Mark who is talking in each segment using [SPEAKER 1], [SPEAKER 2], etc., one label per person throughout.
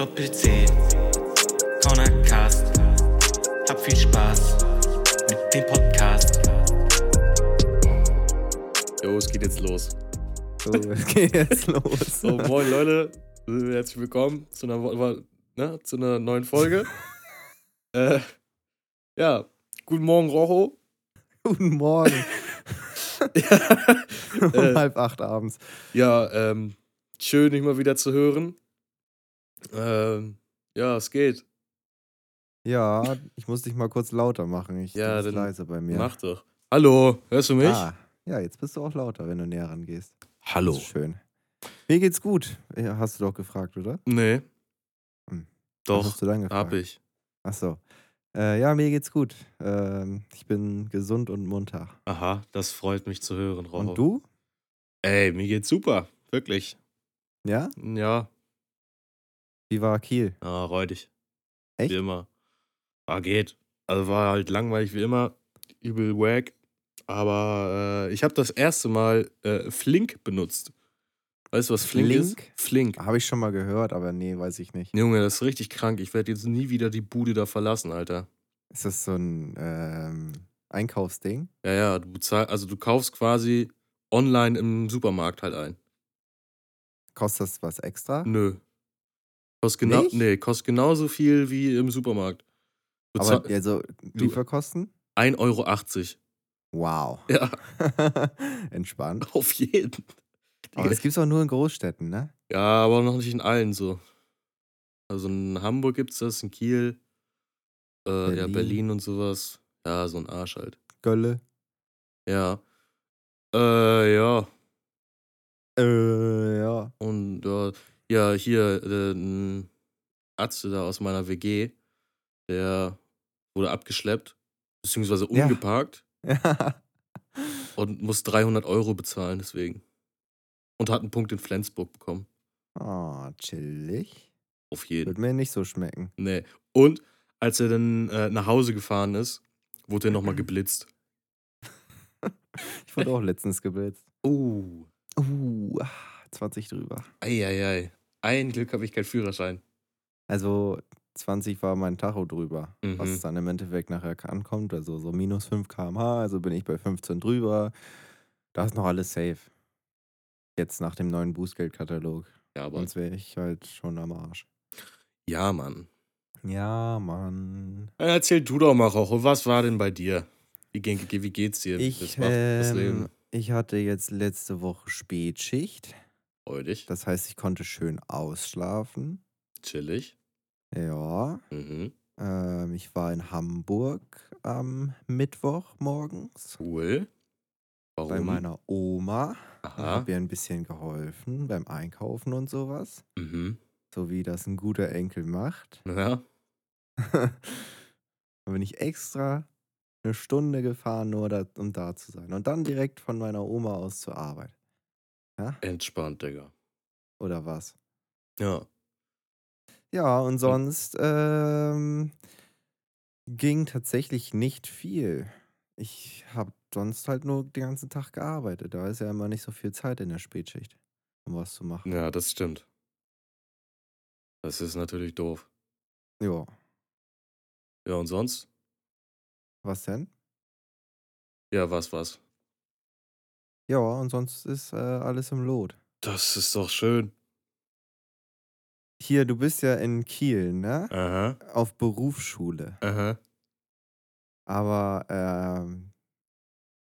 [SPEAKER 1] Doppel-C, Cornercast. Hab viel Spaß mit dem Podcast.
[SPEAKER 2] Jo, es geht jetzt los.
[SPEAKER 3] So, es geht jetzt los.
[SPEAKER 2] So, moin Leute, herzlich willkommen zu einer, ne, zu einer neuen Folge. äh, ja, guten Morgen, Rojo.
[SPEAKER 3] Guten Morgen. um
[SPEAKER 2] äh,
[SPEAKER 3] halb acht abends.
[SPEAKER 2] ja, ähm, schön, dich mal wieder zu hören. Ähm, ja, es geht.
[SPEAKER 3] Ja, ich muss dich mal kurz lauter machen. Ich
[SPEAKER 2] Ja, dann
[SPEAKER 3] leise bei mir.
[SPEAKER 2] Mach doch. Hallo, hörst du mich?
[SPEAKER 3] Ah, ja, jetzt bist du auch lauter, wenn du näher rangehst.
[SPEAKER 2] Hallo.
[SPEAKER 3] Schön. Mir geht's gut. Hast du doch gefragt, oder?
[SPEAKER 2] Nee.
[SPEAKER 3] Hm. Was
[SPEAKER 2] Doch,
[SPEAKER 3] hast du dann gefragt?
[SPEAKER 2] hab ich.
[SPEAKER 3] Ach so. Äh, ja, mir geht's gut. Ähm, ich bin gesund und munter.
[SPEAKER 2] Aha, das freut mich zu hören, Rojo.
[SPEAKER 3] Und du?
[SPEAKER 2] Ey, mir geht's super. Wirklich.
[SPEAKER 3] Ja?
[SPEAKER 2] Ja,
[SPEAKER 3] Wie war Kiel?
[SPEAKER 2] ah, räudig.
[SPEAKER 3] Echt?
[SPEAKER 2] Wie immer. Ah, geht. Also war halt langweilig wie immer. Übel wack. Aber äh, ich habe das erste Mal äh, Flink benutzt. Weißt du, was Flink, ist?
[SPEAKER 3] Flink?
[SPEAKER 2] Flink.
[SPEAKER 3] Habe ich schon mal gehört, aber nee, weiß ich nicht.
[SPEAKER 2] Junge, das ist richtig krank. Ich werde jetzt nie wieder die Bude da verlassen, Alter.
[SPEAKER 3] Ist das so ein ähm, Einkaufsding?
[SPEAKER 2] Ja, ja, du bezahl, also du kaufst quasi online im Supermarkt halt ein.
[SPEAKER 3] Kostet das was extra?
[SPEAKER 2] Nö. Kostet genau,
[SPEAKER 3] Nicht?
[SPEAKER 2] nee, kostet genauso viel wie im Supermarkt. Bezahl,
[SPEAKER 3] Aber also Lieferkosten?
[SPEAKER 2] 1,80 Euro.
[SPEAKER 3] Wow.
[SPEAKER 2] Ja,
[SPEAKER 3] Entspannt.
[SPEAKER 2] auf jeden.
[SPEAKER 3] Aber das gibt's auch nur in Großstädten, ne?
[SPEAKER 2] Ja, aber noch nicht in allen so. Also in Hamburg gibt's das, in Kiel, äh, ja,
[SPEAKER 3] Berlin.
[SPEAKER 2] Berlin und sowas. Ja, so ein Arsch halt.
[SPEAKER 3] Gölle.
[SPEAKER 2] Ja. Äh, ja.
[SPEAKER 3] Äh, ja.
[SPEAKER 2] Und ja, ja hier, äh, ein Atze da aus meiner WG, der wurde abgeschleppt, beziehungsweise umgeparkt
[SPEAKER 3] Ja.
[SPEAKER 2] und muss 300 Euro bezahlen deswegen. Und hat einen Punkt in Flensburg bekommen.
[SPEAKER 3] Oh, chillig.
[SPEAKER 2] Auf jeden.
[SPEAKER 3] Würde mir nicht so schmecken.
[SPEAKER 2] Nee. Und als er dann äh, nach Hause gefahren ist, wurde er nochmal geblitzt.
[SPEAKER 3] Ich wurde auch letztens geblitzt.
[SPEAKER 2] Oh.
[SPEAKER 3] Uh, ah, 20 drüber.
[SPEAKER 2] Eieiei. Ein Glück habe ich keinen Führerschein.
[SPEAKER 3] Also 20 war mein Tacho drüber.
[SPEAKER 2] Mhm.
[SPEAKER 3] Was dann im Endeffekt nachher ankommt. Also so minus 5 km/h. Also bin ich bei 15 drüber. Da ist noch alles safe. Jetzt nach dem neuen Bußgeldkatalog.
[SPEAKER 2] Ja, aber.
[SPEAKER 3] Sonst wäre ich halt schon am Arsch.
[SPEAKER 2] Ja, Mann.
[SPEAKER 3] Ja, Mann.
[SPEAKER 2] Erzähl du doch mal, Rocho, was war denn bei dir? Wie, ging, wie geht's dir?
[SPEAKER 3] Ich, ähm, ich hatte jetzt letzte Woche Spätschicht.
[SPEAKER 2] Freudig,
[SPEAKER 3] Das heißt, ich konnte schön ausschlafen.
[SPEAKER 2] chillig.
[SPEAKER 3] Ja.
[SPEAKER 2] Mhm.
[SPEAKER 3] Ähm, ich war in Hamburg am Mittwoch morgens
[SPEAKER 2] Cool. Warum?
[SPEAKER 3] bei meiner Oma.
[SPEAKER 2] Aha.
[SPEAKER 3] Habe ihr ein bisschen geholfen beim Einkaufen und sowas.
[SPEAKER 2] Mhm.
[SPEAKER 3] So wie das ein guter Enkel macht.
[SPEAKER 2] Ja.
[SPEAKER 3] da bin ich extra eine Stunde gefahren, nur da, um da zu sein. Und dann direkt von meiner Oma aus zur Arbeit. Ja?
[SPEAKER 2] Entspannt, Digga.
[SPEAKER 3] Oder was?
[SPEAKER 2] Ja.
[SPEAKER 3] Ja, und sonst ähm, ging tatsächlich nicht viel. Ich habe sonst halt nur den ganzen Tag gearbeitet. Da ist ja immer nicht so viel Zeit in der Spätschicht, um was zu machen.
[SPEAKER 2] Ja, das stimmt. Das ist natürlich doof.
[SPEAKER 3] Ja,
[SPEAKER 2] Ja, und sonst?
[SPEAKER 3] was denn?
[SPEAKER 2] Ja, was, was?
[SPEAKER 3] Ja, und sonst ist äh, alles im Lot.
[SPEAKER 2] Das ist doch schön.
[SPEAKER 3] Hier, du bist ja in Kiel, ne?
[SPEAKER 2] Aha.
[SPEAKER 3] Auf Berufsschule.
[SPEAKER 2] Aha.
[SPEAKER 3] Aber ähm,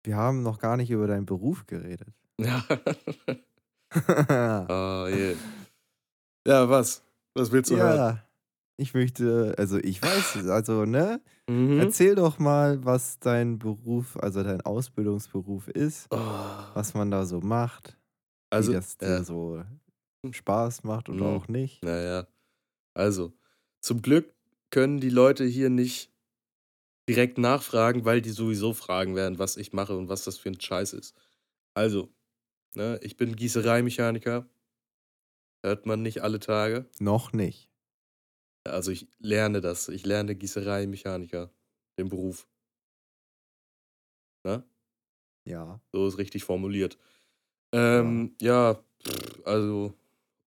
[SPEAKER 3] wir haben noch gar nicht über deinen Beruf geredet.
[SPEAKER 2] Ja. Ah, je. Ja, was? Was willst du hören?
[SPEAKER 3] ja, ich möchte, also ich weiß es, also, ne?
[SPEAKER 2] Mhm.
[SPEAKER 3] Erzähl doch mal, was dein Beruf, also dein Ausbildungsberuf ist,
[SPEAKER 2] Oh.
[SPEAKER 3] was man da so macht,
[SPEAKER 2] Also,
[SPEAKER 3] wie das dir
[SPEAKER 2] äh,
[SPEAKER 3] so Spaß macht oder
[SPEAKER 2] Mhm.
[SPEAKER 3] auch nicht.
[SPEAKER 2] Naja. Also, zum Glück können die Leute hier nicht direkt nachfragen, weil die sowieso fragen werden, was ich mache und was das für ein Scheiß ist. Also, ne, ich bin Gießereimechaniker. Hört man nicht alle Tage.
[SPEAKER 3] Noch nicht.
[SPEAKER 2] Also ich lerne das. Ich lerne Gießereimechaniker, den Beruf. Ne?
[SPEAKER 3] Ja.
[SPEAKER 2] So ist richtig formuliert. Ähm, ja, pff, also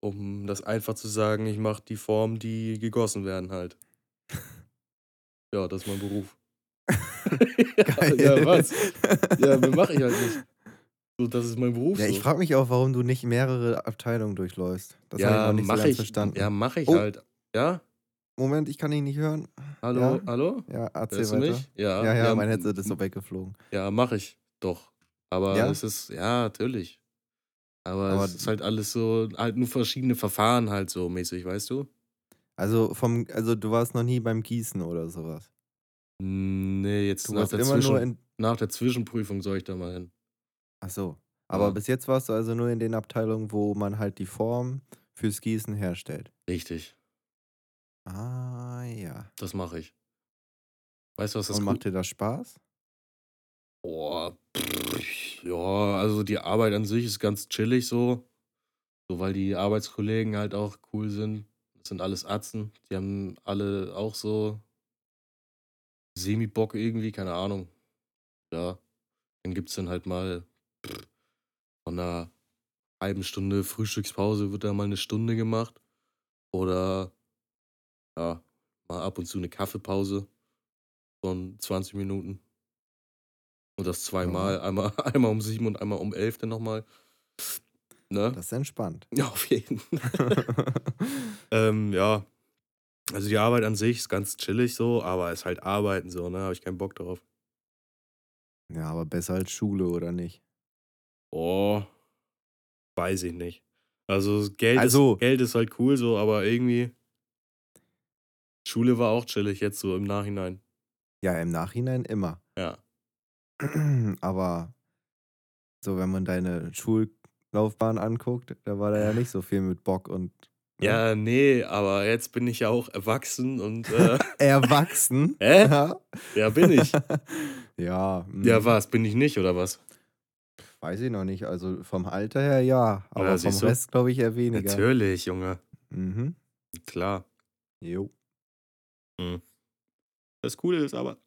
[SPEAKER 2] Um das einfach zu sagen, ich mache die Formen, die gegossen werden halt. Ja, das ist mein Beruf.
[SPEAKER 3] Geil.
[SPEAKER 2] ja, was? Ja, mache ich halt nicht. So, das ist mein Beruf.
[SPEAKER 3] Ja, ich
[SPEAKER 2] so.
[SPEAKER 3] frage mich auch, warum du nicht mehrere Abteilungen durchläufst. Das habe ich
[SPEAKER 2] ja,
[SPEAKER 3] noch nicht so
[SPEAKER 2] ich.
[SPEAKER 3] verstanden.
[SPEAKER 2] Ja, mache ich
[SPEAKER 3] Oh.
[SPEAKER 2] halt. Ja?
[SPEAKER 3] Moment, ich kann ihn nicht hören.
[SPEAKER 2] Hallo?
[SPEAKER 3] Ja?
[SPEAKER 2] Hallo?
[SPEAKER 3] Ja, erzähl
[SPEAKER 2] Hörst
[SPEAKER 3] weiter.
[SPEAKER 2] mich? Ja.
[SPEAKER 3] Ja, ja, mein Headset ist so weggeflogen.
[SPEAKER 2] Ja, mache ich doch. Aber
[SPEAKER 3] Ja?
[SPEAKER 2] es ist, ja, natürlich. Aber,
[SPEAKER 3] Aber-
[SPEAKER 2] es ist halt alles so, halt nur verschiedene Verfahren halt so mäßig, weißt du?
[SPEAKER 3] Also vom, also du warst noch nie beim Gießen oder sowas.
[SPEAKER 2] Nee, jetzt
[SPEAKER 3] Du
[SPEAKER 2] nach
[SPEAKER 3] warst
[SPEAKER 2] der,
[SPEAKER 3] immer
[SPEAKER 2] Zwischen, nach der Zwischenprüfung soll ich da mal hin.
[SPEAKER 3] Ach so. Aber
[SPEAKER 2] Ja.
[SPEAKER 3] bis jetzt warst du also nur in den Abteilungen, wo man halt die Form fürs Gießen herstellt.
[SPEAKER 2] Richtig,
[SPEAKER 3] Ah ja.
[SPEAKER 2] das mache ich. Weißt du, was das
[SPEAKER 3] Und macht dir das Spaß?
[SPEAKER 2] Boah, pff, ja, also die Arbeit an sich ist ganz chillig so. So, weil die Arbeitskollegen halt auch cool sind. Das sind alles Atzen. Die haben alle auch so Semi-Bock irgendwie, keine Ahnung. Ja. Dann gibt es dann halt mal pff, von einer halben Stunde Frühstückspause wird da mal eine Stunde gemacht. Oder ja, mal ab und zu eine Kaffeepause von 20 Minuten. Und das zweimal, einmal, einmal um sieben und einmal um elf dann nochmal. Ne?
[SPEAKER 3] Das ist entspannt.
[SPEAKER 2] Ja, auf jeden. ähm, ja. Also die Arbeit an sich ist ganz chillig so, aber es ist halt Arbeiten so, ne? Habe ich keinen Bock drauf.
[SPEAKER 3] ja, aber besser als Schule, oder nicht?
[SPEAKER 2] Oh, weiß ich nicht. Also Geld,
[SPEAKER 3] Also-
[SPEAKER 2] ist, Geld ist halt cool so, aber irgendwie Schule war auch chillig jetzt so im Nachhinein.
[SPEAKER 3] Ja, im Nachhinein immer.
[SPEAKER 2] Ja.
[SPEAKER 3] Aber so, wenn man deine Schullaufbahn anguckt, da war da ja nicht so viel mit Bock und ne?
[SPEAKER 2] Ja, nee, aber jetzt bin ich ja auch erwachsen und äh,
[SPEAKER 3] erwachsen.
[SPEAKER 2] Hä?
[SPEAKER 3] Ja.
[SPEAKER 2] ja, bin ich.
[SPEAKER 3] ja. mm,
[SPEAKER 2] Ja, was? Bin ich nicht, oder was?
[SPEAKER 3] Weiß ich noch nicht. Also vom Alter her ja, aber vom
[SPEAKER 2] siehst du?
[SPEAKER 3] Rest glaube ich eher weniger.
[SPEAKER 2] Natürlich, Junge.
[SPEAKER 3] Mhm.
[SPEAKER 2] Klar.
[SPEAKER 3] Jo.
[SPEAKER 2] Das Coole ist aber,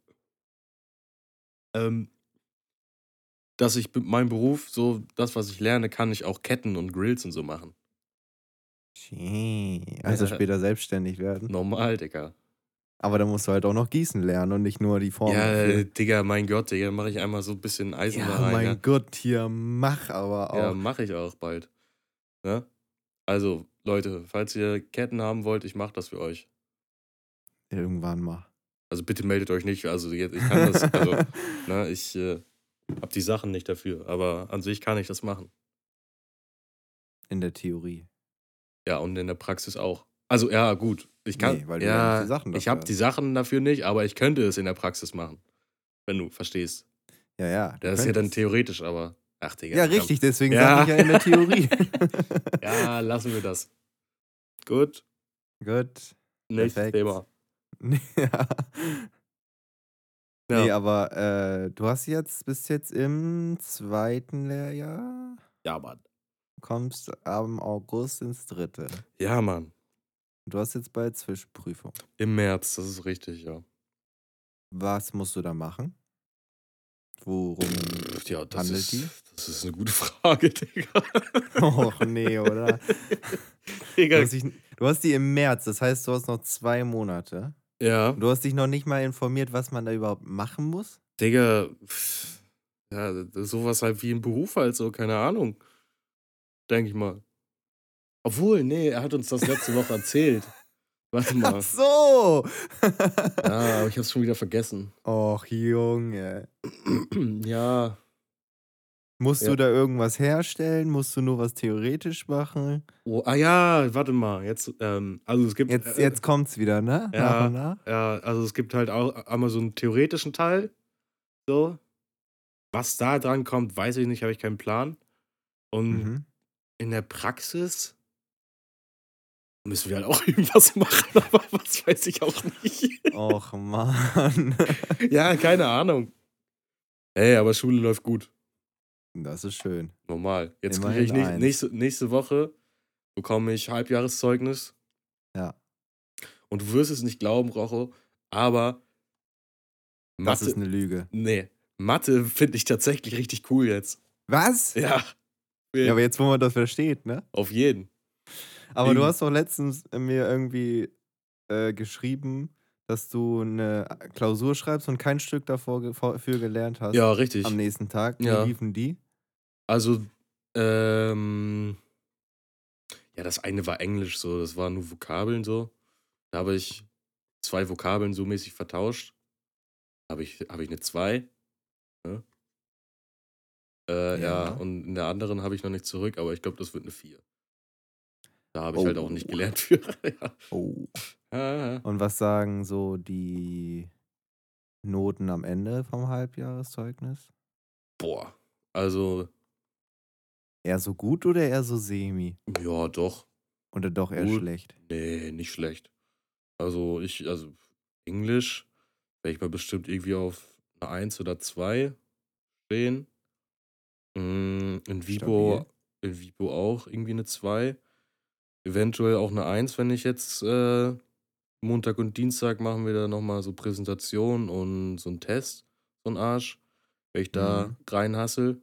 [SPEAKER 2] ähm, dass ich mit meinem Beruf so, das, was ich lerne, kann ich auch Ketten und Grills und so machen.
[SPEAKER 3] Also
[SPEAKER 2] Ja.
[SPEAKER 3] später selbstständig werden.
[SPEAKER 2] Normal, Digga.
[SPEAKER 3] Aber dann musst du halt auch noch gießen lernen und nicht nur die Form.
[SPEAKER 2] ja,
[SPEAKER 3] dafür.
[SPEAKER 2] Digga, mein Gott, Digga, mache ich einmal so ein bisschen Eisen da
[SPEAKER 3] ja
[SPEAKER 2] rein.
[SPEAKER 3] mein
[SPEAKER 2] ja.
[SPEAKER 3] Gott, hier mach aber auch.
[SPEAKER 2] Ja, mache ich auch bald. Ne? Also, Leute, falls ihr Ketten haben wollt, ich mache das für euch.
[SPEAKER 3] Irgendwann mal.
[SPEAKER 2] Also bitte meldet euch nicht. Also jetzt, ich kann das, also, ne, ich äh, habe die Sachen nicht dafür, aber an sich kann ich das machen.
[SPEAKER 3] In der Theorie.
[SPEAKER 2] Ja, und in der Praxis auch. Also ja, gut. Ich kann,
[SPEAKER 3] Nee, weil du ja die Sachen
[SPEAKER 2] ich
[SPEAKER 3] dafür
[SPEAKER 2] habe die Sachen dafür nicht, aber ich könnte es in der Praxis machen. Wenn du verstehst.
[SPEAKER 3] Ja, ja.
[SPEAKER 2] Das ist ja dann theoretisch, aber ach Digga.
[SPEAKER 3] Ja, richtig, deswegen
[SPEAKER 2] Ja.
[SPEAKER 3] sage ich ja in der Theorie.
[SPEAKER 2] Ja, lassen wir das. Gut,
[SPEAKER 3] Gut.
[SPEAKER 2] nächstes
[SPEAKER 3] Perfekt.
[SPEAKER 2] Thema.
[SPEAKER 3] ja.
[SPEAKER 2] Ja.
[SPEAKER 3] Nee, aber äh, du hast jetzt, bist jetzt im zweiten Lehrjahr,
[SPEAKER 2] Ja, Mann.
[SPEAKER 3] kommst am August ins dritte.
[SPEAKER 2] Ja, Mann.
[SPEAKER 3] Du hast jetzt bald Zwischenprüfung.
[SPEAKER 2] Im März, das ist richtig, ja.
[SPEAKER 3] Was musst du da machen? Worum
[SPEAKER 2] Ja, das
[SPEAKER 3] handelt
[SPEAKER 2] ist,
[SPEAKER 3] die?
[SPEAKER 2] das ist eine gute Frage, Digga.
[SPEAKER 3] Och nee, oder?
[SPEAKER 2] Digga.
[SPEAKER 3] du hast die im März, das heißt, du hast noch zwei Monate.
[SPEAKER 2] Ja,
[SPEAKER 3] Du hast dich noch nicht mal informiert, was man da überhaupt machen muss?
[SPEAKER 2] Digga. pff, Ja, sowas halt wie ein Beruf halt so, keine Ahnung. Denke ich mal. Obwohl, nee, er hat uns das letzte Woche erzählt. Warte mal.
[SPEAKER 3] Ach so!
[SPEAKER 2] Ja, aber ich hab's schon wieder vergessen.
[SPEAKER 3] Och, Junge.
[SPEAKER 2] ja,
[SPEAKER 3] Musst
[SPEAKER 2] Ja.
[SPEAKER 3] du da irgendwas herstellen? Musst du nur was theoretisch machen?
[SPEAKER 2] oh, ah ja, warte mal. Jetzt, ähm, also es gibt.
[SPEAKER 3] Jetzt,
[SPEAKER 2] äh,
[SPEAKER 3] jetzt kommt's wieder, ne?
[SPEAKER 2] ja.
[SPEAKER 3] Nach nach.
[SPEAKER 2] Ja, also es gibt halt auch einmal so einen theoretischen Teil. So. Was da dran kommt, weiß ich nicht, habe ich keinen Plan. Und
[SPEAKER 3] Mhm.
[SPEAKER 2] in der Praxis müssen wir halt auch irgendwas machen, aber was weiß ich auch nicht.
[SPEAKER 3] Och, Mann.
[SPEAKER 2] ja, keine Ahnung. Ey, aber Schule läuft gut.
[SPEAKER 3] Das ist schön.
[SPEAKER 2] Normal. Jetzt kriege ich nicht, nächste, nächste Woche bekomme ich Halbjahreszeugnis.
[SPEAKER 3] Ja.
[SPEAKER 2] Und du wirst es nicht glauben, Rocho, aber
[SPEAKER 3] Das
[SPEAKER 2] Mathe,
[SPEAKER 3] ist eine Lüge.
[SPEAKER 2] nee, Mathe finde ich tatsächlich richtig cool jetzt.
[SPEAKER 3] Was?
[SPEAKER 2] Ja.
[SPEAKER 3] Ja, aber jetzt, wo man das versteht, ne?
[SPEAKER 2] Auf jeden.
[SPEAKER 3] Aber du
[SPEAKER 2] Wegen-
[SPEAKER 3] hast doch letztens mir irgendwie äh, geschrieben, dass du eine Klausur schreibst und kein Stück davor für gelernt hast
[SPEAKER 2] Ja, richtig.
[SPEAKER 3] am nächsten Tag. Wie
[SPEAKER 2] Ja.
[SPEAKER 3] liefen die?
[SPEAKER 2] Also, ähm, ja, das eine war Englisch so, das waren nur Vokabeln so. Da habe ich zwei Vokabeln so mäßig vertauscht. Habe ich, habe ich eine 2. Ne? Äh, ja.
[SPEAKER 3] Ja.
[SPEAKER 2] und in der anderen habe ich noch nicht zurück, aber ich glaube, das wird eine 4. Da habe ich halt auch nicht
[SPEAKER 3] Oh.
[SPEAKER 2] gelernt für. ja.
[SPEAKER 3] Oh.
[SPEAKER 2] Ah,
[SPEAKER 3] Und was sagen so die Noten am Ende vom Halbjahreszeugnis?
[SPEAKER 2] boah, also,
[SPEAKER 3] Eher so gut oder eher so semi?
[SPEAKER 2] ja, doch.
[SPEAKER 3] Oder doch eher
[SPEAKER 2] Gut.
[SPEAKER 3] schlecht?
[SPEAKER 2] Nee, nicht schlecht. Also ich, also Englisch werde ich mal bestimmt irgendwie auf eine 1 oder 2 stehen. Mm, In Vibo, in Vibo auch irgendwie eine 2. Eventuell auch eine 1, wenn ich jetzt äh, Montag und Dienstag machen wir da nochmal so Präsentation und so einen Test, so ein Arsch. Wenn ich da
[SPEAKER 3] Mhm.
[SPEAKER 2] reinhassel,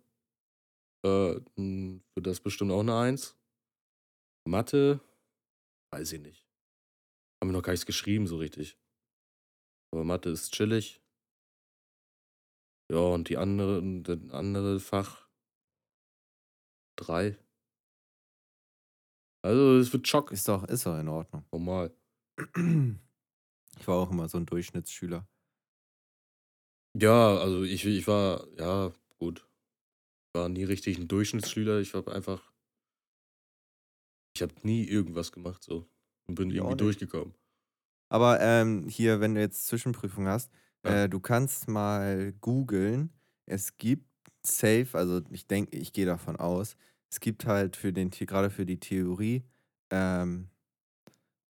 [SPEAKER 2] äh, wird das bestimmt auch eine 1. Mathe, weiß ich nicht. Haben wir noch gar nichts geschrieben, so richtig. Aber Mathe ist chillig. Ja, und die andere, das andere Fach drei. Also, es wird Schock.
[SPEAKER 3] Ist doch, ist doch in Ordnung.
[SPEAKER 2] Normal.
[SPEAKER 3] Ich war auch immer so ein Durchschnittsschüler.
[SPEAKER 2] Ja, also ich, ich war, ja, gut. Ich war nie richtig ein Durchschnittsschüler. Ich habe einfach. Ich habe nie irgendwas gemacht, so. Und bin
[SPEAKER 3] auch
[SPEAKER 2] irgendwie durchgekommen.
[SPEAKER 3] Aber ähm, hier, wenn du jetzt Zwischenprüfung hast,
[SPEAKER 2] Ja.
[SPEAKER 3] äh, du kannst mal googeln. Es gibt safe, also ich denke, ich gehe davon aus, es gibt halt für den, gerade für die Theorie, ähm,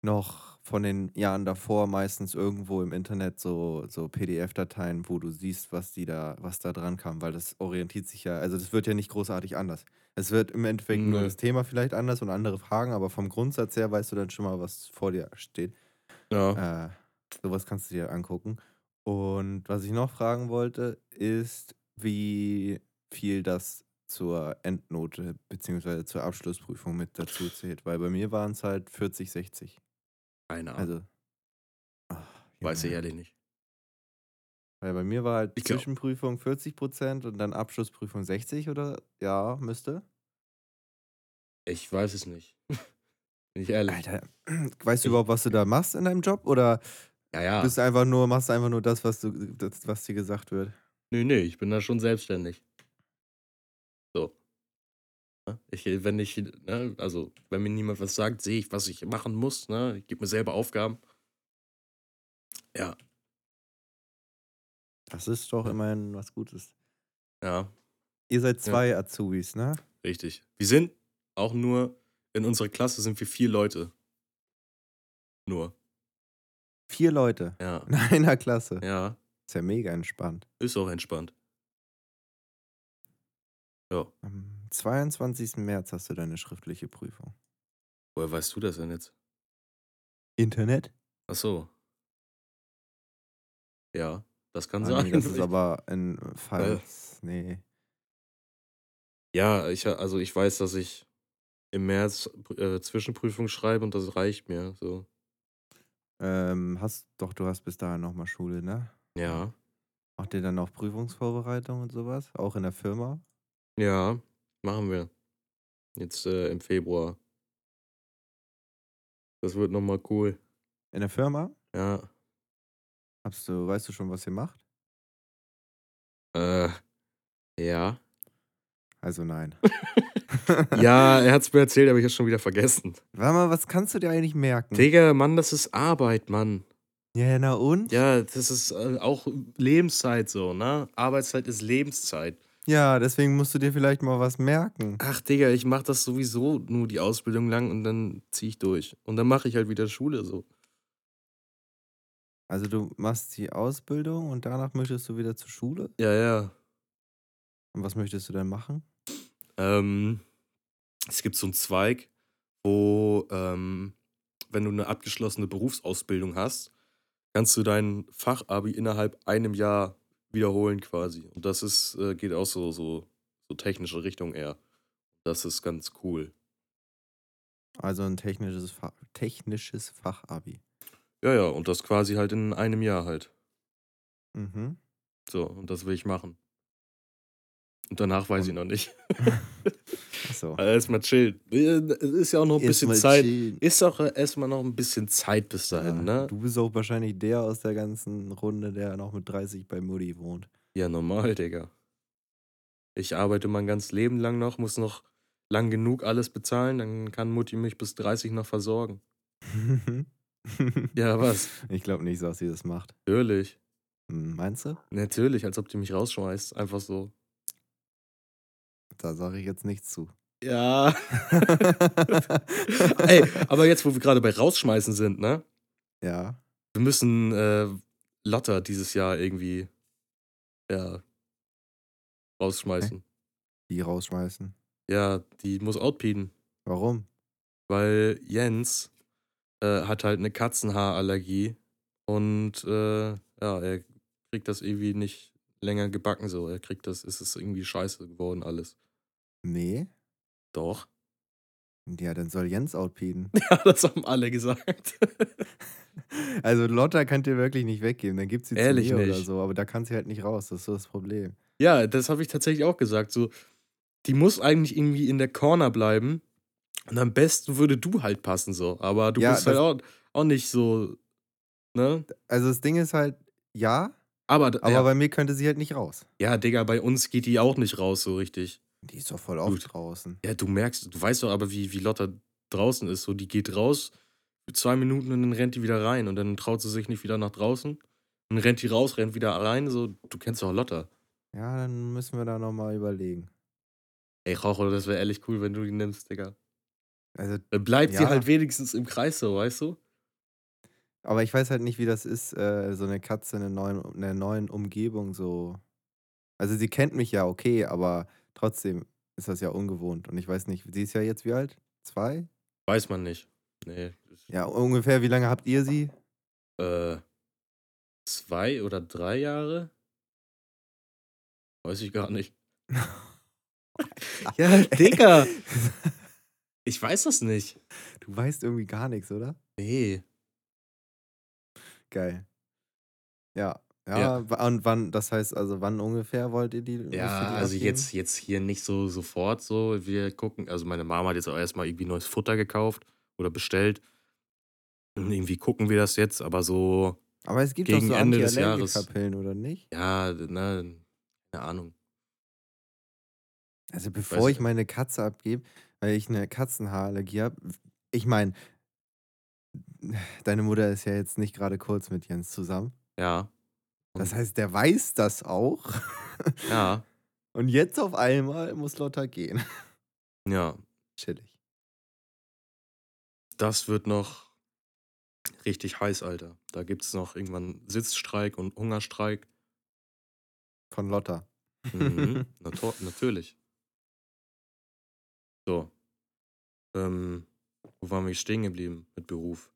[SPEAKER 3] noch von den Jahren davor meistens irgendwo im Internet so, so PDF-Dateien, wo du siehst, was die da, was da dran kam, weil das orientiert sich ja, also das wird ja nicht großartig anders. Es wird im Endeffekt nur
[SPEAKER 2] Nö.
[SPEAKER 3] das Thema vielleicht anders und andere Fragen, aber vom Grundsatz her weißt du dann schon mal, was vor dir steht.
[SPEAKER 2] Ja.
[SPEAKER 3] Äh, sowas kannst du dir angucken. Und was ich noch fragen wollte, ist, wie viel das zur Endnote bzw. zur Abschlussprüfung mit dazu zählt. Weil bei mir waren es halt 40, 60.
[SPEAKER 2] Keine Ahnung.
[SPEAKER 3] Also. ach,
[SPEAKER 2] Weiß ich ehrlich nicht.
[SPEAKER 3] Weil bei mir war halt
[SPEAKER 2] Ich glaub-
[SPEAKER 3] Zwischenprüfung 40% und dann Abschlussprüfung 60 oder? Ja, müsste.
[SPEAKER 2] Ich weiß es nicht. Bin ich ehrlich.
[SPEAKER 3] Alter, weißt du
[SPEAKER 2] Ich-
[SPEAKER 3] überhaupt, was du da machst in deinem Job? Oder
[SPEAKER 2] Ja, ja.
[SPEAKER 3] bist einfach nur, machst du einfach nur das, was du, das, was dir gesagt wird?
[SPEAKER 2] Nee, nee, ich bin da schon selbstständig. So. Ne? Ich, wenn ich, ne, also, wenn mir niemand was sagt, sehe ich, was ich machen muss, ne? Ich gebe mir selber Aufgaben. Ja,
[SPEAKER 3] Das ist doch
[SPEAKER 2] Ja.
[SPEAKER 3] immerhin was Gutes.
[SPEAKER 2] ja,
[SPEAKER 3] Ihr seid zwei Azubis, ne?
[SPEAKER 2] richtig. Wir sind auch nur, in unserer Klasse sind wir vier Leute. Nur.
[SPEAKER 3] Vier Leute
[SPEAKER 2] Ja,
[SPEAKER 3] in einer Klasse.
[SPEAKER 2] ja,
[SPEAKER 3] Ist ja mega entspannt.
[SPEAKER 2] ist auch entspannt. Ja,
[SPEAKER 3] Am 22. März hast du deine schriftliche Prüfung.
[SPEAKER 2] woher weißt du das denn jetzt?
[SPEAKER 3] Internet?
[SPEAKER 2] Ach so. Ja, das kann
[SPEAKER 3] Ah,
[SPEAKER 2] sein.
[SPEAKER 3] nee, das ist aber in Falls. Nee.
[SPEAKER 2] Ja, ich, also ich weiß, dass ich im März äh, Zwischenprüfung schreibe und das reicht mir. So.
[SPEAKER 3] Ähm, hast, doch, du hast bis dahin nochmal Schule, ne?
[SPEAKER 2] Ja.
[SPEAKER 3] Macht ihr dann auch Prüfungsvorbereitung und sowas? Auch in der Firma?
[SPEAKER 2] Ja, machen wir. Jetzt äh, im Februar. Das wird nochmal cool.
[SPEAKER 3] In der Firma?
[SPEAKER 2] Ja.
[SPEAKER 3] Hast du, weißt du schon, was ihr macht?
[SPEAKER 2] Äh, ja.
[SPEAKER 3] Also nein.
[SPEAKER 2] Ja, er hat es mir erzählt, aber ich habe schon wieder vergessen.
[SPEAKER 3] Warte mal, was kannst du dir eigentlich merken?
[SPEAKER 2] Digga, Mann, das ist Arbeit, Mann.
[SPEAKER 3] Ja, na und?
[SPEAKER 2] Ja, das ist äh, auch Lebenszeit so, ne? Arbeitszeit ist Lebenszeit.
[SPEAKER 3] Ja, deswegen musst du dir vielleicht mal was merken.
[SPEAKER 2] Ach, Digga, ich mach das sowieso nur die Ausbildung lang und dann zieh ich durch. Und dann mache ich halt wieder Schule so.
[SPEAKER 3] Also du machst die Ausbildung und danach möchtest du wieder zur Schule?
[SPEAKER 2] Ja, ja.
[SPEAKER 3] Und was möchtest du dann machen?
[SPEAKER 2] Ähm, es gibt so einen Zweig, wo, ähm, wenn du eine abgeschlossene Berufsausbildung hast, kannst du dein Fachabi innerhalb einem Jahr wiederholen quasi. Und das ist, äh, geht auch so, so, so technische Richtung eher. Das ist ganz cool.
[SPEAKER 3] Also ein technisches, Fa technisches Fachabi.
[SPEAKER 2] Ja, ja, und das quasi halt in einem Jahr halt.
[SPEAKER 3] Mhm.
[SPEAKER 2] So, und das will ich machen. Und danach weiß ich noch nicht.
[SPEAKER 3] Achso.
[SPEAKER 2] Also erstmal chillen. Es ist ja auch noch ein bisschen Zeit. Ist auch erstmal noch ein bisschen Zeit bis dahin, ne?
[SPEAKER 3] Du bist auch wahrscheinlich der aus der ganzen Runde, der noch mit 30 bei Mutti wohnt.
[SPEAKER 2] Ja, normal, Digga. Ich arbeite mein ganzes Leben lang noch, muss noch lang genug alles bezahlen, dann kann Mutti mich bis 30 noch versorgen. Ja, was?
[SPEAKER 3] Ich glaube nicht, dass sie das macht.
[SPEAKER 2] Natürlich.
[SPEAKER 3] Hm, Meinst du?
[SPEAKER 2] Natürlich, als ob die mich rausschmeißt. Einfach so.
[SPEAKER 3] Da sage ich jetzt nichts zu.
[SPEAKER 2] Ja. Ey, aber jetzt, wo wir gerade bei rausschmeißen sind, ne?
[SPEAKER 3] ja.
[SPEAKER 2] Wir müssen äh, Lotta dieses Jahr irgendwie ja, rausschmeißen.
[SPEAKER 3] Die rausschmeißen.
[SPEAKER 2] Ja, die muss outpeden.
[SPEAKER 3] Warum?
[SPEAKER 2] weil Jens äh, hat halt eine Katzenhaarallergie und äh, ja, er kriegt das irgendwie nicht länger gebacken so. Er kriegt das, ist es irgendwie scheiße geworden alles.
[SPEAKER 3] Nee.
[SPEAKER 2] Doch.
[SPEAKER 3] Ja, dann soll Jens outpeden.
[SPEAKER 2] Ja, das haben alle gesagt.
[SPEAKER 3] Also Lotta könnt ihr wirklich nicht weggeben. Dann gibt sie
[SPEAKER 2] Ehrlich
[SPEAKER 3] zu mir oder
[SPEAKER 2] nicht.
[SPEAKER 3] so. Aber da kann sie halt nicht raus. Das ist so das Problem.
[SPEAKER 2] ja, das habe ich tatsächlich auch gesagt. So, die muss eigentlich irgendwie in der Corner bleiben und am besten würde du halt passen so. Aber du
[SPEAKER 3] Ja,
[SPEAKER 2] bist halt auch, auch nicht so, ne?
[SPEAKER 3] Also das Ding ist halt, ja,
[SPEAKER 2] Aber,
[SPEAKER 3] aber
[SPEAKER 2] ja,
[SPEAKER 3] bei mir könnte sie halt nicht raus.
[SPEAKER 2] ja, Digga, bei uns geht die auch nicht raus so richtig.
[SPEAKER 3] Die ist doch voll oft
[SPEAKER 2] Gut.
[SPEAKER 3] draußen.
[SPEAKER 2] Ja, du merkst, du weißt doch aber, wie, wie Lotta draußen ist. So, die geht raus für zwei Minuten und dann rennt die wieder rein und dann traut sie sich nicht wieder nach draußen. Dann rennt die raus, rennt wieder rein. So, du kennst doch Lotta.
[SPEAKER 3] Ja, dann müssen wir da nochmal überlegen.
[SPEAKER 2] Ey, Raucho, das wäre ehrlich cool, wenn du die nimmst, Digga.
[SPEAKER 3] Also,
[SPEAKER 2] Dann bleibt sie
[SPEAKER 3] Ja.
[SPEAKER 2] halt wenigstens im Kreis so, weißt du?
[SPEAKER 3] aber ich weiß halt nicht, wie das ist, äh, so eine Katze in einer neuen, in einer neuen Umgebung so. Also sie kennt mich ja okay, aber trotzdem ist das ja ungewohnt. Und ich weiß nicht, sie ist ja jetzt wie alt? Zwei?
[SPEAKER 2] Weiß man nicht. Nee.
[SPEAKER 3] Ja, ungefähr, wie lange habt ihr sie?
[SPEAKER 2] Äh, zwei oder drei Jahre? Weiß ich gar nicht. Ja, Digga. Ich weiß das nicht.
[SPEAKER 3] Du weißt irgendwie gar nichts, oder?
[SPEAKER 2] Nee.
[SPEAKER 3] Geil. Ja. Ja,
[SPEAKER 2] Ja.
[SPEAKER 3] und wann, das heißt also, wann ungefähr wollt ihr die?
[SPEAKER 2] Ja,
[SPEAKER 3] die
[SPEAKER 2] also
[SPEAKER 3] abgeben?
[SPEAKER 2] jetzt, jetzt hier nicht so sofort so. Wir gucken, also meine Mama hat jetzt auch erstmal irgendwie neues Futter gekauft oder bestellt. Und irgendwie gucken wir das jetzt, aber so,
[SPEAKER 3] Aber es gibt
[SPEAKER 2] gegen
[SPEAKER 3] doch so
[SPEAKER 2] Ende des Jahres.
[SPEAKER 3] Antiallergika-Pillen, oder nicht?
[SPEAKER 2] ja, ne, keine Ahnung.
[SPEAKER 3] Also bevor ich
[SPEAKER 2] nicht.
[SPEAKER 3] meine Katze abgebe, weil ich eine Katzenhaarallergie habe, ich meine, deine Mutter ist ja jetzt nicht gerade kurz mit Jens zusammen.
[SPEAKER 2] Ja.
[SPEAKER 3] Das heißt, der weiß das auch.
[SPEAKER 2] Ja,
[SPEAKER 3] Und jetzt auf einmal muss Lotta gehen.
[SPEAKER 2] ja.
[SPEAKER 3] Chillig.
[SPEAKER 2] Das wird noch richtig heiß, Alter. Da gibt es noch irgendwann Sitzstreik und Hungerstreik.
[SPEAKER 3] Von Lotta.
[SPEAKER 2] Mhm, natürlich. So. Ähm, wo waren wir stehen geblieben mit Beruf?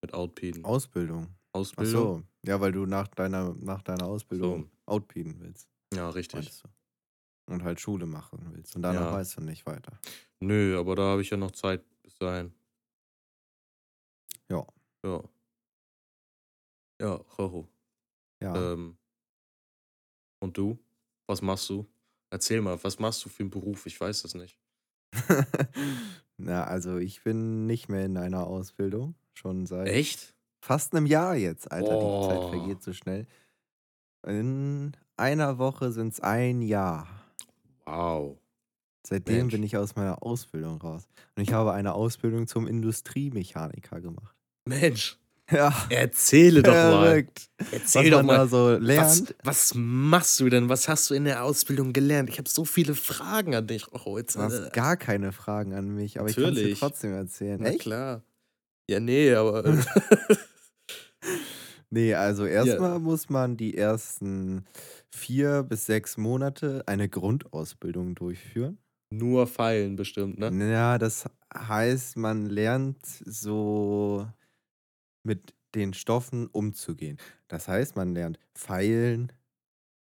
[SPEAKER 2] Mit Outpeden?
[SPEAKER 3] Ausbildung. Ach
[SPEAKER 2] Ausbildung?
[SPEAKER 3] so. Ja, weil du nach deiner, nach deiner Ausbildung
[SPEAKER 2] So.
[SPEAKER 3] outbieten willst.
[SPEAKER 2] Ja, richtig.
[SPEAKER 3] Und halt Schule machen willst. Und danach
[SPEAKER 2] Ja.
[SPEAKER 3] weißt du nicht weiter.
[SPEAKER 2] Nö, aber da habe ich ja noch Zeit bis dahin.
[SPEAKER 3] Ja.
[SPEAKER 2] Ja. Ja, Jojo.
[SPEAKER 3] Ja.
[SPEAKER 2] Ähm, und du? Was machst du? Erzähl mal, was machst du für einen Beruf? Ich weiß das nicht.
[SPEAKER 3] Na, also ich bin nicht mehr in einer Ausbildung. Schon seit
[SPEAKER 2] Echt?
[SPEAKER 3] Fast einem Jahr jetzt, Alter. Die Zeit
[SPEAKER 2] Oh.
[SPEAKER 3] vergeht so schnell. In einer Woche sind es ein Jahr.
[SPEAKER 2] Wow.
[SPEAKER 3] Seitdem
[SPEAKER 2] Mensch.
[SPEAKER 3] bin ich aus meiner Ausbildung raus. Und ich habe eine Ausbildung zum Industriemechaniker gemacht.
[SPEAKER 2] Mensch,
[SPEAKER 3] Ja,
[SPEAKER 2] erzähle doch mal.
[SPEAKER 3] verrückt.
[SPEAKER 2] Erzähl
[SPEAKER 3] Was
[SPEAKER 2] doch
[SPEAKER 3] man
[SPEAKER 2] mal.
[SPEAKER 3] so
[SPEAKER 2] Was,
[SPEAKER 3] lernt.
[SPEAKER 2] was machst du denn? Was hast du in der Ausbildung gelernt? Ich habe so viele Fragen an dich. Oh, jetzt,
[SPEAKER 3] Du hast
[SPEAKER 2] äh,
[SPEAKER 3] gar keine Fragen an mich, aber ich kann es dir
[SPEAKER 2] Natürlich.
[SPEAKER 3] trotzdem erzählen.
[SPEAKER 2] na
[SPEAKER 3] Echt?
[SPEAKER 2] klar. Ja, nee, aber.
[SPEAKER 3] Nee, also erstmal muss man die ersten vier bis sechs Monate eine Grundausbildung durchführen.
[SPEAKER 2] Nur Pfeilen bestimmt, ne?
[SPEAKER 3] Ja, das heißt, man lernt so mit den Stoffen umzugehen. Das heißt, man lernt feilen,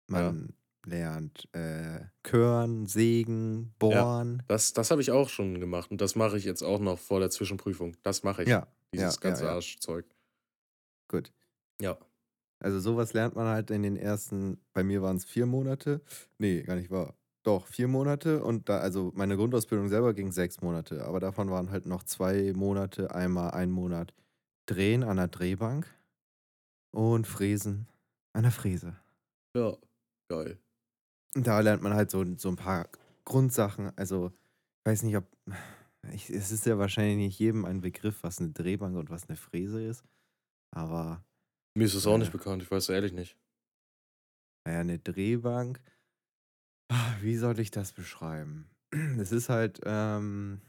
[SPEAKER 3] man lernt äh, Körn, Sägen, Bohren.
[SPEAKER 2] Das, das habe ich auch schon gemacht und das mache ich jetzt auch noch vor der Zwischenprüfung. Das mache ich.
[SPEAKER 3] Ja,
[SPEAKER 2] Dieses
[SPEAKER 3] ja,
[SPEAKER 2] ganze
[SPEAKER 3] ja, ja.
[SPEAKER 2] Arschzeug.
[SPEAKER 3] Gut.
[SPEAKER 2] Ja.
[SPEAKER 3] Also sowas lernt man halt in den ersten, bei mir waren es vier Monate. Nee, gar nicht wahr. Doch, vier Monate und da, also meine Grundausbildung selber ging sechs Monate, aber davon waren halt noch zwei Monate, einmal ein Monat Drehen an der Drehbank und Fräsen an der Fräse.
[SPEAKER 2] Ja. Geil.
[SPEAKER 3] Und da lernt man halt so, so ein paar Grundsachen. Also, ich weiß nicht, ob. Ich, es ist ja wahrscheinlich nicht jedem ein Begriff, was eine Drehbank und was eine Fräse ist. Aber,
[SPEAKER 2] Mir ist es auch
[SPEAKER 3] äh,
[SPEAKER 2] nicht bekannt, ich weiß ehrlich nicht.
[SPEAKER 3] naja, eine Drehbank. ah, Wie soll ich das beschreiben? Es ist halt ähm,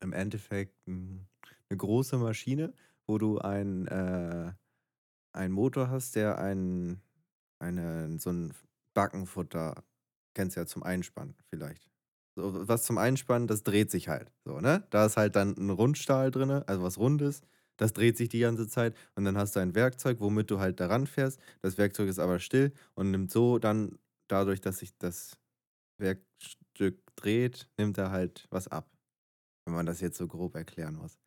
[SPEAKER 3] im Endeffekt ein, eine große Maschine, wo du ein, äh, einen Motor hast, der ein, eine, so ein Backenfutter, kennst du ja zum Einspannen vielleicht. So, was zum Einspannen, das dreht sich halt. So, ne? Da ist halt dann ein Rundstahl drin, also was Rundes. Das dreht sich die ganze Zeit und dann hast du ein Werkzeug, womit du halt daran fährst. Das Werkzeug ist aber still und nimmt so dann, dadurch, dass sich das Werkstück dreht, nimmt er halt was ab. Wenn man das jetzt so grob erklären muss.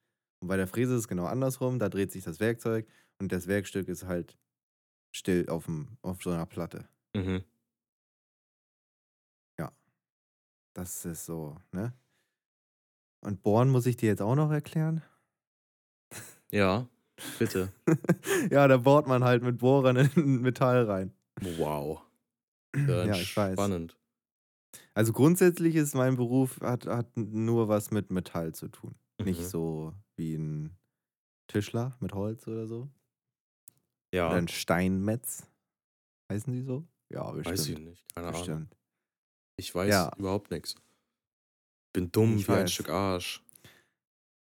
[SPEAKER 3] Und bei der Fräse ist es genau andersrum. Da dreht sich das Werkzeug und das Werkstück ist halt still auf, dem, auf so einer Platte.
[SPEAKER 2] Mhm.
[SPEAKER 3] Das ist so, ne? Und Bohren muss ich dir jetzt auch noch erklären?
[SPEAKER 2] Ja, bitte.
[SPEAKER 3] ja, da bohrt man halt mit Bohrern in Metall rein.
[SPEAKER 2] Wow. Ja,
[SPEAKER 3] Ja, ich weiß.
[SPEAKER 2] spannend.
[SPEAKER 3] Also grundsätzlich ist mein Beruf, hat, hat nur was mit Metall zu tun. Nicht
[SPEAKER 2] Mhm.
[SPEAKER 3] so wie ein Tischler mit Holz oder so. Oder
[SPEAKER 2] Ja,
[SPEAKER 3] ein Steinmetz. Heißen die so? Ja, bestimmt.
[SPEAKER 2] weiß ich nicht. Keine Ahnung.
[SPEAKER 3] bestimmt.
[SPEAKER 2] Ich weiß
[SPEAKER 3] Ja.
[SPEAKER 2] überhaupt nichts. Bin dumm
[SPEAKER 3] Ich
[SPEAKER 2] wie ein
[SPEAKER 3] weiß.
[SPEAKER 2] Stück Arsch.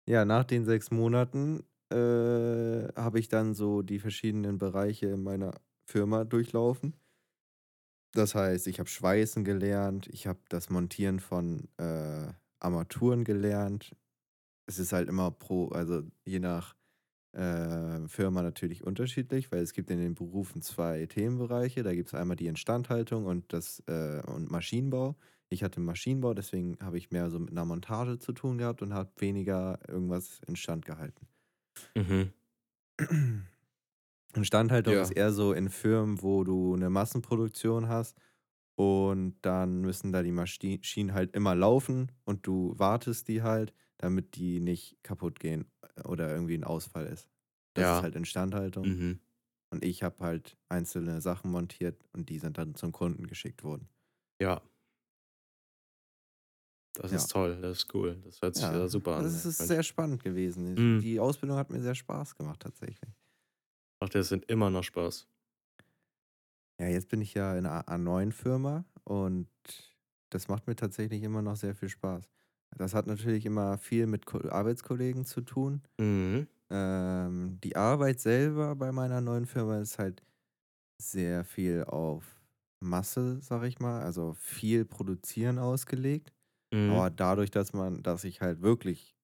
[SPEAKER 3] Ja, nach den sechs Monaten äh, habe ich dann so die verschiedenen Bereiche in meiner Firma durchlaufen. Das heißt, ich habe Schweißen gelernt, ich habe das Montieren von äh, Armaturen gelernt. Es ist halt immer pro, also je nach äh, Firma natürlich unterschiedlich, weil es gibt in den Berufen zwei Themenbereiche. Da gibt es einmal die Instandhaltung und das äh, und Maschinenbau. Ich hatte Maschinenbau, deswegen habe ich mehr so mit einer Montage zu tun gehabt und habe weniger irgendwas instand gehalten.
[SPEAKER 2] Mhm.
[SPEAKER 3] Instandhaltung
[SPEAKER 2] Ja.
[SPEAKER 3] ist eher so in Firmen, wo du eine Massenproduktion hast und dann müssen da die Maschinen halt immer laufen und du wartest die halt, damit die nicht kaputt gehen oder irgendwie ein Ausfall ist. Das
[SPEAKER 2] Ja.
[SPEAKER 3] ist halt Instandhaltung.
[SPEAKER 2] Mhm.
[SPEAKER 3] Und ich habe halt einzelne Sachen montiert und die sind dann zum Kunden geschickt worden.
[SPEAKER 2] Ja. Das
[SPEAKER 3] Ja.
[SPEAKER 2] ist toll, das ist cool. Das hört sich
[SPEAKER 3] Ja,
[SPEAKER 2] super an.
[SPEAKER 3] Das ist sehr spannend gewesen.
[SPEAKER 2] Mhm.
[SPEAKER 3] Die Ausbildung hat mir sehr Spaß gemacht, tatsächlich.
[SPEAKER 2] Macht das sind immer noch Spaß.
[SPEAKER 3] Ja, jetzt bin ich ja in einer, neuen Firma und das macht mir tatsächlich immer noch sehr viel Spaß. Das hat natürlich immer viel mit Ko Arbeitskollegen zu tun.
[SPEAKER 2] Mhm.
[SPEAKER 3] Ähm, die Arbeit selber bei meiner neuen Firma ist halt sehr viel auf Masse, sag ich mal, also viel produzieren ausgelegt.
[SPEAKER 2] Mhm.
[SPEAKER 3] Aber dadurch, dass man, dass ich halt wirklich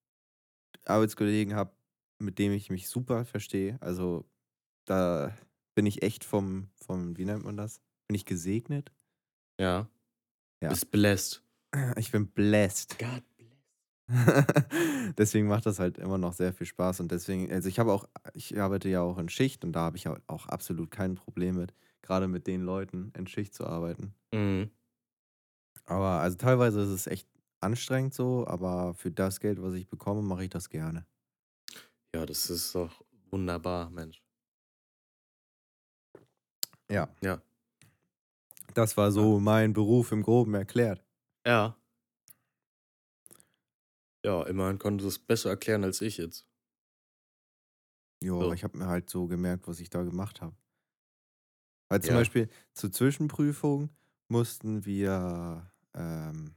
[SPEAKER 3] Arbeitskollegen habe, mit denen ich mich super verstehe, also da bin ich echt vom, vom, wie nennt man das? Bin ich gesegnet?
[SPEAKER 2] Ja.
[SPEAKER 3] Ja.
[SPEAKER 2] Bist blessed.
[SPEAKER 3] Ich bin blessed.
[SPEAKER 2] God bless.
[SPEAKER 3] deswegen macht das halt immer noch sehr viel Spaß und deswegen, also ich habe auch, ich arbeite ja auch in Schicht und da habe ich auch auch absolut kein Problem mit, gerade mit den Leuten in Schicht zu arbeiten.
[SPEAKER 2] Mhm.
[SPEAKER 3] Aber also teilweise ist es echt anstrengend so, aber für das Geld, was ich bekomme, mache ich das gerne.
[SPEAKER 2] Ja, das ist doch wunderbar, Mensch.
[SPEAKER 3] Ja.
[SPEAKER 2] Ja.
[SPEAKER 3] Das war so mein Beruf im Groben erklärt.
[SPEAKER 2] Ja. Ja, immerhin konntest du es besser erklären als ich jetzt.
[SPEAKER 3] Jo,
[SPEAKER 2] So.
[SPEAKER 3] aber ich habe mir halt so gemerkt, was ich da gemacht habe. Weil zum
[SPEAKER 2] Ja.
[SPEAKER 3] Beispiel zur Zwischenprüfung mussten wir, ähm,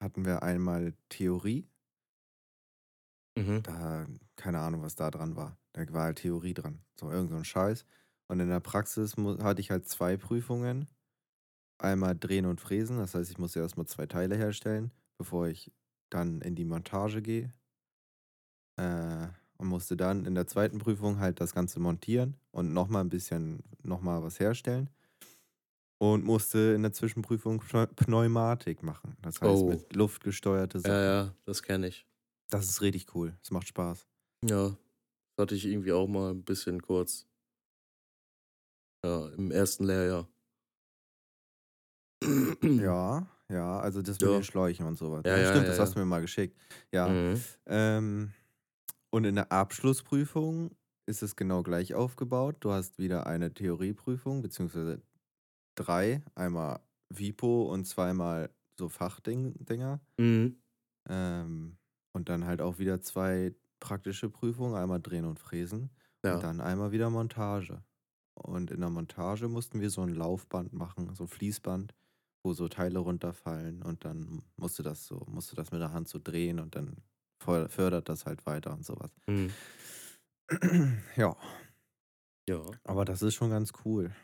[SPEAKER 3] hatten wir einmal Theorie.
[SPEAKER 2] Mhm.
[SPEAKER 3] Da, keine Ahnung, was da dran war. Da war halt Theorie dran. So irgend so ein Scheiß. Und in der Praxis hatte ich halt zwei Prüfungen. Einmal drehen und fräsen. Das heißt, ich musste erstmal zwei Teile herstellen, bevor ich dann in die Montage gehe. Äh, und musste dann in der zweiten Prüfung halt das Ganze montieren und nochmal ein bisschen, nochmal was herstellen. Und musste in der Zwischenprüfung Pneu- Pneumatik machen. Das heißt
[SPEAKER 2] Oh.
[SPEAKER 3] mit luftgesteuerte Sachen.
[SPEAKER 2] Ja, ja, das kenne ich.
[SPEAKER 3] Das ist richtig cool. Das macht Spaß.
[SPEAKER 2] Ja, das hatte ich irgendwie auch mal ein bisschen kurz. Ja, im ersten Lehrjahr.
[SPEAKER 3] Ja, ja, also das mit
[SPEAKER 2] Ja.
[SPEAKER 3] den Schläuchen und sowas.
[SPEAKER 2] Ja,
[SPEAKER 3] Ja, stimmt, das hast du mir mal geschickt. Ja.
[SPEAKER 2] Mhm.
[SPEAKER 3] Ähm, und in der Abschlussprüfung ist es genau gleich aufgebaut. Du hast wieder eine Theorieprüfung, beziehungsweise drei. Einmal WIPO und zweimal so Fachding-Dinger.
[SPEAKER 2] Mhm.
[SPEAKER 3] Ähm, und dann halt auch wieder zwei praktische Prüfungen, einmal Drehen und Fräsen.
[SPEAKER 2] Ja.
[SPEAKER 3] Und dann einmal wieder Montage. Und in der Montage mussten wir so ein Laufband machen, so ein Fließband, wo so Teile runterfallen und dann musste das so, musste das mit der Hand so drehen und dann fördert fördert das halt weiter und sowas.
[SPEAKER 2] Mhm.
[SPEAKER 3] ja,
[SPEAKER 2] Ja.
[SPEAKER 3] aber das ist schon ganz cool.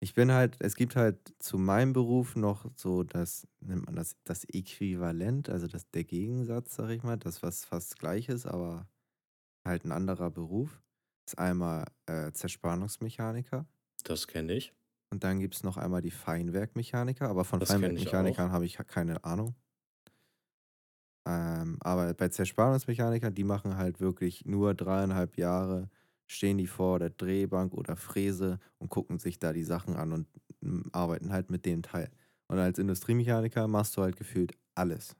[SPEAKER 3] Ich bin halt, es gibt halt zu meinem Beruf noch so das, nennt man das, das Äquivalent, also das, der Gegensatz, sag ich mal, das, was fast gleich ist, aber halt ein anderer Beruf. Ist einmal äh, Zerspannungsmechaniker
[SPEAKER 2] Das kenne ich.
[SPEAKER 3] und dann gibt es noch einmal die Feinwerkmechaniker, aber von
[SPEAKER 2] Das
[SPEAKER 3] Feinwerkmechanikern habe ich keine Ahnung. Ähm, aber bei Zerspannungsmechanikern, die machen halt wirklich nur dreieinhalb Jahre, stehen die vor der Drehbank oder Fräse und gucken sich da die Sachen an und mm, arbeiten halt mit dem Teil. Und als Industriemechaniker machst du halt gefühlt alles.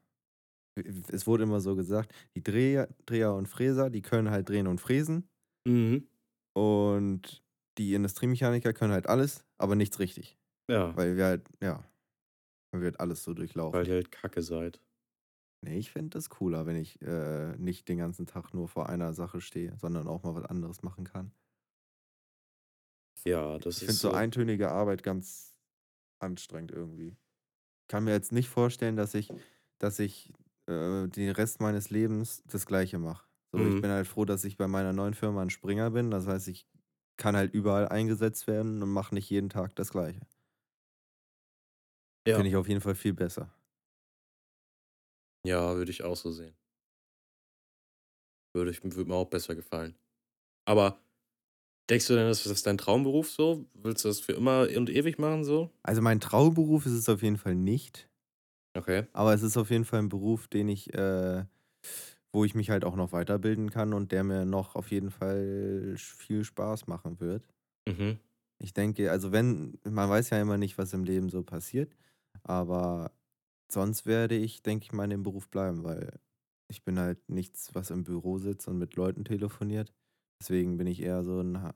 [SPEAKER 3] Es wurde immer so gesagt, die Dreher, Dreher und Fräser, die können halt drehen und fräsen
[SPEAKER 2] Mhm.
[SPEAKER 3] und die Industriemechaniker können halt alles, aber nichts richtig.
[SPEAKER 2] Ja,
[SPEAKER 3] Weil wir halt, ja, weil wir halt alles so durchlaufen.
[SPEAKER 2] weil ihr halt kacke seid.
[SPEAKER 3] Nee, ich finde das cooler, wenn ich äh, nicht den ganzen Tag nur vor einer Sache stehe, sondern auch mal was anderes machen kann.
[SPEAKER 2] Ja, das
[SPEAKER 3] Ich finde
[SPEAKER 2] ist
[SPEAKER 3] so eintönige Arbeit ganz anstrengend irgendwie. Ich kann mir jetzt nicht vorstellen, dass ich, dass ich äh, den Rest meines Lebens das Gleiche mache. So,
[SPEAKER 2] Mhm.
[SPEAKER 3] ich bin halt froh, dass ich bei meiner neuen Firma ein Springer bin. Das heißt, ich kann halt überall eingesetzt werden und mache nicht jeden Tag das Gleiche.
[SPEAKER 2] ja.
[SPEAKER 3] Finde ich auf jeden Fall viel besser.
[SPEAKER 2] Ja, würde ich auch so sehen. Würde, ich, würde mir auch besser gefallen. Aber denkst du denn, das ist dein Traumberuf so? Willst du das für immer und ewig machen so?
[SPEAKER 3] Also mein Traumberuf ist es auf jeden Fall nicht.
[SPEAKER 2] Okay.
[SPEAKER 3] Aber es ist auf jeden Fall ein Beruf, den ich, äh, wo ich mich halt auch noch weiterbilden kann und der mir noch auf jeden Fall viel Spaß machen wird.
[SPEAKER 2] Mhm.
[SPEAKER 3] Ich denke, also wenn, man weiß ja immer nicht, was im Leben so passiert, aber sonst werde ich, denke ich mal, in dem Beruf bleiben, weil ich bin halt nichts, was im Büro sitzt und mit Leuten telefoniert. Deswegen bin ich eher so ein ha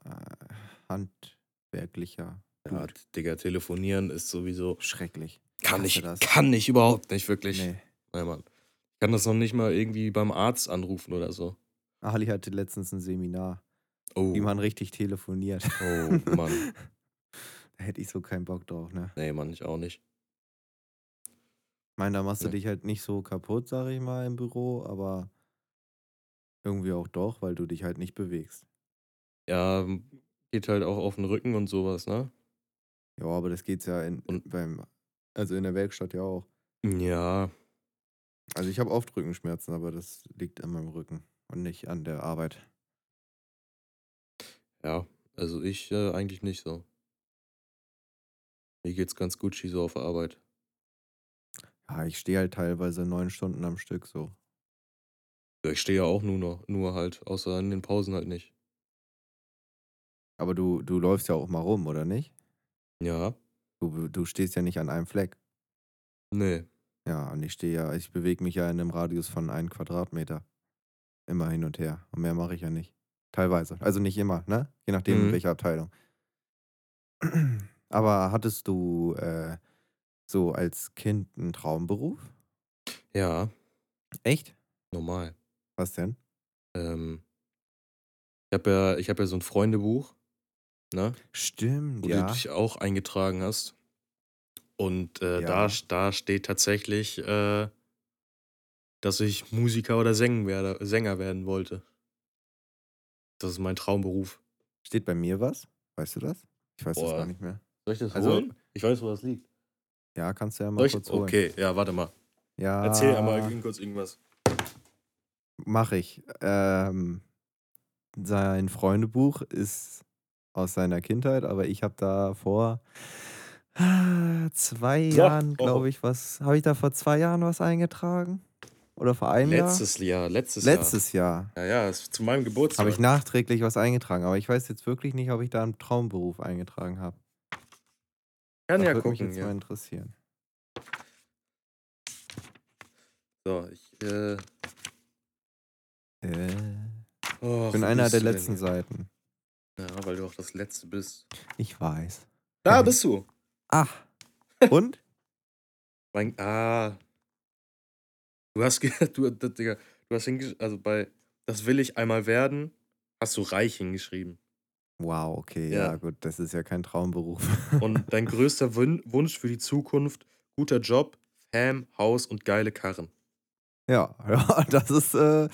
[SPEAKER 3] handwerklicher.
[SPEAKER 2] Ja. Digga, telefonieren ist sowieso.
[SPEAKER 3] Schrecklich.
[SPEAKER 2] Kann ich,
[SPEAKER 3] das.
[SPEAKER 2] kann ich überhaupt nicht, wirklich.
[SPEAKER 3] Nee.
[SPEAKER 2] Nee, Mann. Ich kann das noch nicht mal irgendwie beim Arzt anrufen oder so.
[SPEAKER 3] Ali hatte letztens ein Seminar,
[SPEAKER 2] Oh,
[SPEAKER 3] wie man richtig telefoniert.
[SPEAKER 2] oh Mann.
[SPEAKER 3] Da hätte ich so keinen Bock drauf, ne?
[SPEAKER 2] Nee, Mann, ich auch nicht.
[SPEAKER 3] Ich meine, da machst du
[SPEAKER 2] Ja.
[SPEAKER 3] dich halt nicht so kaputt, sag ich mal, im Büro, aber irgendwie auch doch, weil du dich halt nicht bewegst.
[SPEAKER 2] Ja, geht halt auch auf den Rücken und sowas, ne?
[SPEAKER 3] Ja, aber das geht's ja in,
[SPEAKER 2] Und-
[SPEAKER 3] beim, also in der Werkstatt ja auch.
[SPEAKER 2] Ja,
[SPEAKER 3] Also ich habe oft Rückenschmerzen, aber das liegt an meinem Rücken und nicht an der Arbeit.
[SPEAKER 2] ja. Also ich äh, eigentlich nicht so. Mir geht's ganz gut so auf Arbeit.
[SPEAKER 3] Ja, ich stehe halt teilweise neun Stunden am Stück so.
[SPEAKER 2] Ja, ich stehe ja auch nur noch, nur halt, außer in den Pausen halt nicht.
[SPEAKER 3] Aber du, du läufst ja auch mal rum, oder nicht?
[SPEAKER 2] Ja,
[SPEAKER 3] Du, du stehst ja nicht an einem Fleck.
[SPEAKER 2] nee.
[SPEAKER 3] Ja, und ich stehe ja, ich bewege mich ja in einem Radius von einem Quadratmeter. Immer hin und her. Und mehr mache ich ja nicht. Teilweise. Also nicht immer, ne? Je nachdem, in
[SPEAKER 2] Mhm.
[SPEAKER 3] welcher Abteilung. Aber hattest du äh, so als Kind einen Traumberuf?
[SPEAKER 2] Ja,
[SPEAKER 3] Echt?
[SPEAKER 2] normal.
[SPEAKER 3] Was denn?
[SPEAKER 2] Ähm, ich habe ja, ich hab ja so ein Freundebuch, ne?
[SPEAKER 3] Stimmt,
[SPEAKER 2] Wo
[SPEAKER 3] ja.
[SPEAKER 2] du dich auch eingetragen hast. Und äh,
[SPEAKER 3] Ja.
[SPEAKER 2] da, da steht tatsächlich, äh, dass ich Musiker oder Sänger, werde, Sänger werden wollte. Das ist mein Traumberuf.
[SPEAKER 3] Steht bei mir was? Weißt du das? Ich weiß das
[SPEAKER 2] Boah.
[SPEAKER 3] gar nicht mehr.
[SPEAKER 2] Soll ich das
[SPEAKER 3] Also-
[SPEAKER 2] holen? Ich weiß, wo das liegt.
[SPEAKER 3] Ja, kannst du ja mal kurz holen.
[SPEAKER 2] Okay, ja, warte mal.
[SPEAKER 3] Ja,
[SPEAKER 2] Erzähl einmal kurz irgendwas.
[SPEAKER 3] Mach ich. Ähm, sein Freundebuch ist aus seiner Kindheit, aber ich habe da vor Ah, Zwei
[SPEAKER 2] So,
[SPEAKER 3] Jahren, glaube ich, was. Habe ich da vor zwei Jahren was eingetragen? Oder vor einem
[SPEAKER 2] Letztes Jahr, letztes,
[SPEAKER 3] Jahr? Letztes Jahr.
[SPEAKER 2] Jahr. Ja, ja, zu meinem Geburtstag.
[SPEAKER 3] Habe ich nachträglich was eingetragen, aber ich weiß jetzt wirklich nicht, ob ich da einen Traumberuf eingetragen habe.
[SPEAKER 2] Kann
[SPEAKER 3] Das
[SPEAKER 2] ja
[SPEAKER 3] würde mich
[SPEAKER 2] gucken,
[SPEAKER 3] jetzt mal
[SPEAKER 2] ja.
[SPEAKER 3] interessieren.
[SPEAKER 2] So, ich, äh,
[SPEAKER 3] Äh,
[SPEAKER 2] oh,
[SPEAKER 3] ich bin einer der letzten? Seiten.
[SPEAKER 2] Ja, weil du auch das Letzte bist.
[SPEAKER 3] Ich weiß.
[SPEAKER 2] Da bist du.
[SPEAKER 3] Ah. Und?
[SPEAKER 2] Mein, ah. Du hast, ge- du, das, Digga, du hast hingeschrieben, also bei Das will ich einmal werden, hast du reich hingeschrieben.
[SPEAKER 3] Wow, okay,
[SPEAKER 2] Ja.
[SPEAKER 3] ja, gut, das ist ja kein Traumberuf.
[SPEAKER 2] Und dein größter Wun Wunsch für die Zukunft, guter Job, Fam, Haus und geile Karren.
[SPEAKER 3] ja, ja, das ist, äh,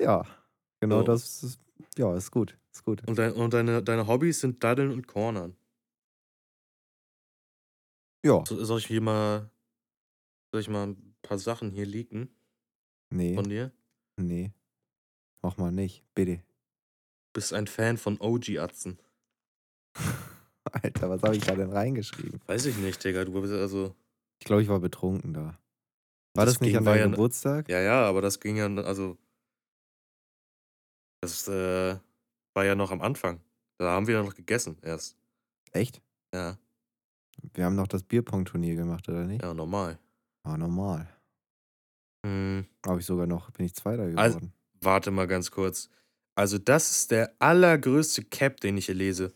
[SPEAKER 3] ja, genau
[SPEAKER 2] So.
[SPEAKER 3] das ist, ja, ist gut, ist gut.
[SPEAKER 2] Und, dein, und deine, deine Hobbys sind Daddeln und Cornern.
[SPEAKER 3] Ja,
[SPEAKER 2] So, soll ich hier mal, soll ich mal ein paar Sachen hier leaken
[SPEAKER 3] nee,
[SPEAKER 2] von dir?
[SPEAKER 3] nee, mach mal nicht, bitte.
[SPEAKER 2] Bist ein Fan von OG-Atzen.
[SPEAKER 3] Alter, was habe ich da denn reingeschrieben?
[SPEAKER 2] Weiß ich nicht, Digga. Du bist also.
[SPEAKER 3] Ich glaube, ich war betrunken da. War das, nicht
[SPEAKER 2] ging-
[SPEAKER 3] an deinem
[SPEAKER 2] ja-
[SPEAKER 3] Geburtstag?
[SPEAKER 2] Ja, ja, aber das ging ja, also. Das äh, war ja noch am Anfang. Da haben wir ja noch gegessen erst.
[SPEAKER 3] Echt?
[SPEAKER 2] Ja,
[SPEAKER 3] Wir haben noch das Bierpong-Turnier gemacht, oder nicht?
[SPEAKER 2] ja, normal.
[SPEAKER 3] War normal.
[SPEAKER 2] Hm,
[SPEAKER 3] Habe ich sogar noch, bin ich Zweiter
[SPEAKER 2] Also-
[SPEAKER 3] geworden.
[SPEAKER 2] warte mal ganz kurz. Also, das ist der allergrößte Cap, den ich hier lese.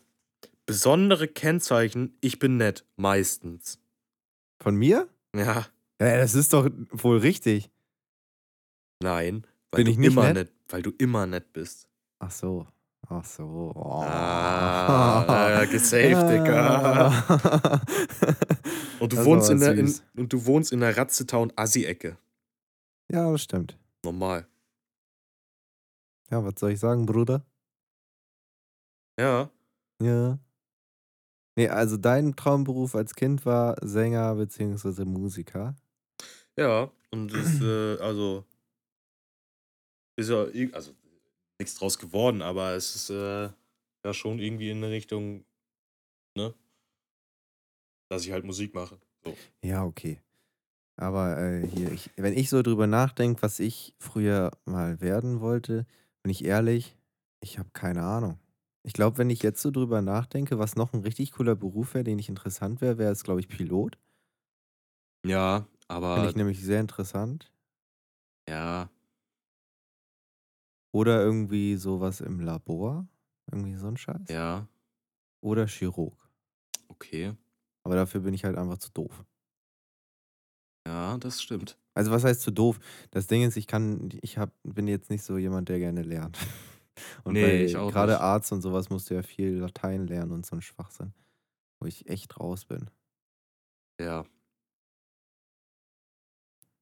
[SPEAKER 2] Besondere Kennzeichen, ich bin nett, meistens.
[SPEAKER 3] Von mir?
[SPEAKER 2] Ja,
[SPEAKER 3] Ja, das ist doch wohl richtig.
[SPEAKER 2] nein. Weil
[SPEAKER 3] Bin
[SPEAKER 2] du
[SPEAKER 3] ich nicht
[SPEAKER 2] immer
[SPEAKER 3] nett?
[SPEAKER 2] Weil du immer nett bist.
[SPEAKER 3] Ach so. Ach so. Oh.
[SPEAKER 2] Ah, gesaved, Digga. Und du, wohnst in der, in, und du wohnst in der Ratzetown-Assi-Ecke.
[SPEAKER 3] Ja, das stimmt.
[SPEAKER 2] Normal.
[SPEAKER 3] Ja, was soll ich sagen, Bruder?
[SPEAKER 2] Ja.
[SPEAKER 3] Ja. Nee, also dein Traumberuf als Kind war Sänger bzw. Musiker.
[SPEAKER 2] Ja. Und ist, äh, also. Ist ja, also, nichts draus geworden, aber es ist, äh, ja schon irgendwie in der Richtung, ne? Dass ich halt Musik mache. So.
[SPEAKER 3] Ja, okay. Aber äh, hier, ich, wenn ich so drüber nachdenke, was ich früher mal werden wollte, bin ich ehrlich, ich habe keine Ahnung. Ich glaube, wenn ich jetzt so drüber nachdenke, was noch ein richtig cooler Beruf wäre, den ich interessant wäre, wäre es, glaube ich, Pilot.
[SPEAKER 2] Ja,
[SPEAKER 3] Finde
[SPEAKER 2] aber.
[SPEAKER 3] ich nämlich sehr interessant.
[SPEAKER 2] Ja.
[SPEAKER 3] Oder irgendwie sowas im Labor. Irgendwie so ein Scheiß.
[SPEAKER 2] Ja.
[SPEAKER 3] Oder Chirurg.
[SPEAKER 2] Okay.
[SPEAKER 3] Aber dafür bin ich halt einfach zu doof.
[SPEAKER 2] Ja, das stimmt.
[SPEAKER 3] Also was heißt zu doof? Das Ding ist, ich kann, ich hab, bin jetzt nicht so jemand, der gerne lernt. Und
[SPEAKER 2] Nee,
[SPEAKER 3] bei
[SPEAKER 2] ich auch
[SPEAKER 3] gerade. Arzt und sowas musst du ja viel Latein lernen und so ein Schwachsinn. Wo ich echt raus bin.
[SPEAKER 2] Ja.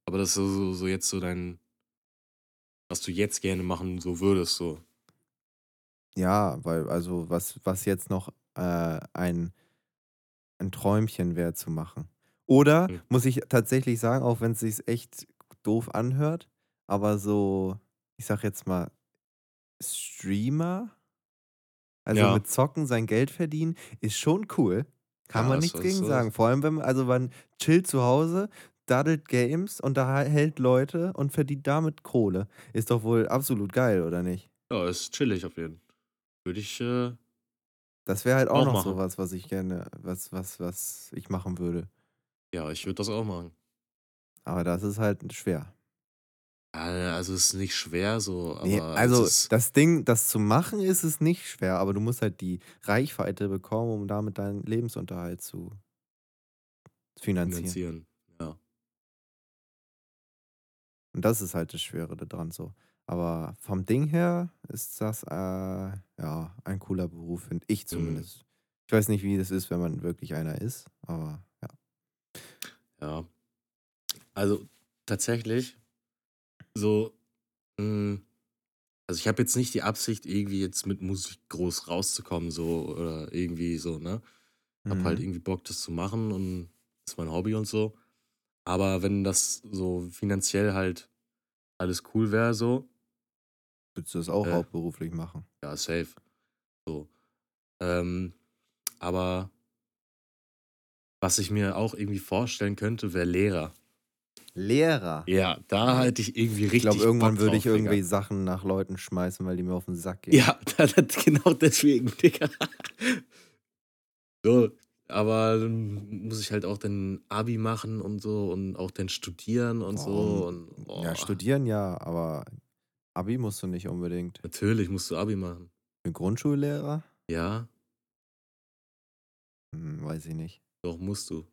[SPEAKER 2] Aber das ist so, so, so jetzt so dein. Was du jetzt gerne machen so würdest, so.
[SPEAKER 3] Ja, weil, also was, was jetzt noch äh, ein, ein Träumchen wäre zu machen. Oder
[SPEAKER 2] Hm.
[SPEAKER 3] muss ich tatsächlich sagen, auch wenn es sich echt doof anhört, aber so, ich sag jetzt mal, Streamer, also
[SPEAKER 2] Ja.
[SPEAKER 3] mit Zocken sein Geld verdienen, ist schon cool. Kann
[SPEAKER 2] Ja,
[SPEAKER 3] man nichts gegen
[SPEAKER 2] so-
[SPEAKER 3] sagen. Vor allem, wenn man, also man chillt zu Hause, daddelt Games und da hält Leute und verdient damit Kohle. Ist doch wohl absolut geil, oder nicht?
[SPEAKER 2] Ja, ist chillig auf jeden Fall. Würde ich, äh,
[SPEAKER 3] Das wäre halt auch,
[SPEAKER 2] Auch
[SPEAKER 3] noch
[SPEAKER 2] machen.
[SPEAKER 3] sowas, was ich gerne, was, was, was ich machen würde.
[SPEAKER 2] Ja, ich würde das auch machen.
[SPEAKER 3] Aber das ist halt schwer.
[SPEAKER 2] Ja, Also es ist nicht schwer so, aber
[SPEAKER 3] Nee, also das Ding, das zu machen, ist es nicht schwer, aber du musst halt die Reichweite bekommen, um damit deinen Lebensunterhalt zu finanzieren.
[SPEAKER 2] finanzieren. Ja.
[SPEAKER 3] Und das ist halt das Schwere daran so. Aber vom Ding her ist das äh, ja ein cooler Beruf, finde ich zumindest. Ich weiß nicht, wie das ist, wenn man wirklich einer ist, aber ja.
[SPEAKER 2] Also tatsächlich so, mh, also ich habe jetzt nicht die Absicht, irgendwie jetzt mit Musik groß rauszukommen, so oder irgendwie so, ne? Ich habe halt
[SPEAKER 3] Mhm.
[SPEAKER 2] irgendwie Bock, das zu machen und das ist mein Hobby und so. Aber wenn das so finanziell halt alles cool wäre, so,
[SPEAKER 3] Würdest du das auch
[SPEAKER 2] Äh.
[SPEAKER 3] hauptberuflich machen?
[SPEAKER 2] ja, safe. So. Ähm, aber Was ich mir auch irgendwie vorstellen könnte, wäre Lehrer.
[SPEAKER 3] Lehrer.
[SPEAKER 2] Ja, da hätte ich irgendwie richtig
[SPEAKER 3] Ich glaube, irgendwann würde ich
[SPEAKER 2] drauf, Digga.
[SPEAKER 3] irgendwie Sachen nach Leuten schmeißen, weil die mir auf den Sack gehen.
[SPEAKER 2] Ja, das, das, genau deswegen, Digga. So, aber dann muss ich halt auch den Abi machen und so und auch dann studieren und so.
[SPEAKER 3] Boah,
[SPEAKER 2] Und, boah,
[SPEAKER 3] Ja, studieren ja, aber Abi musst du nicht unbedingt.
[SPEAKER 2] Natürlich musst du Abi machen.
[SPEAKER 3] Für Grundschullehrer?
[SPEAKER 2] Ja,
[SPEAKER 3] Hm, weiß ich nicht.
[SPEAKER 2] Doch musst du.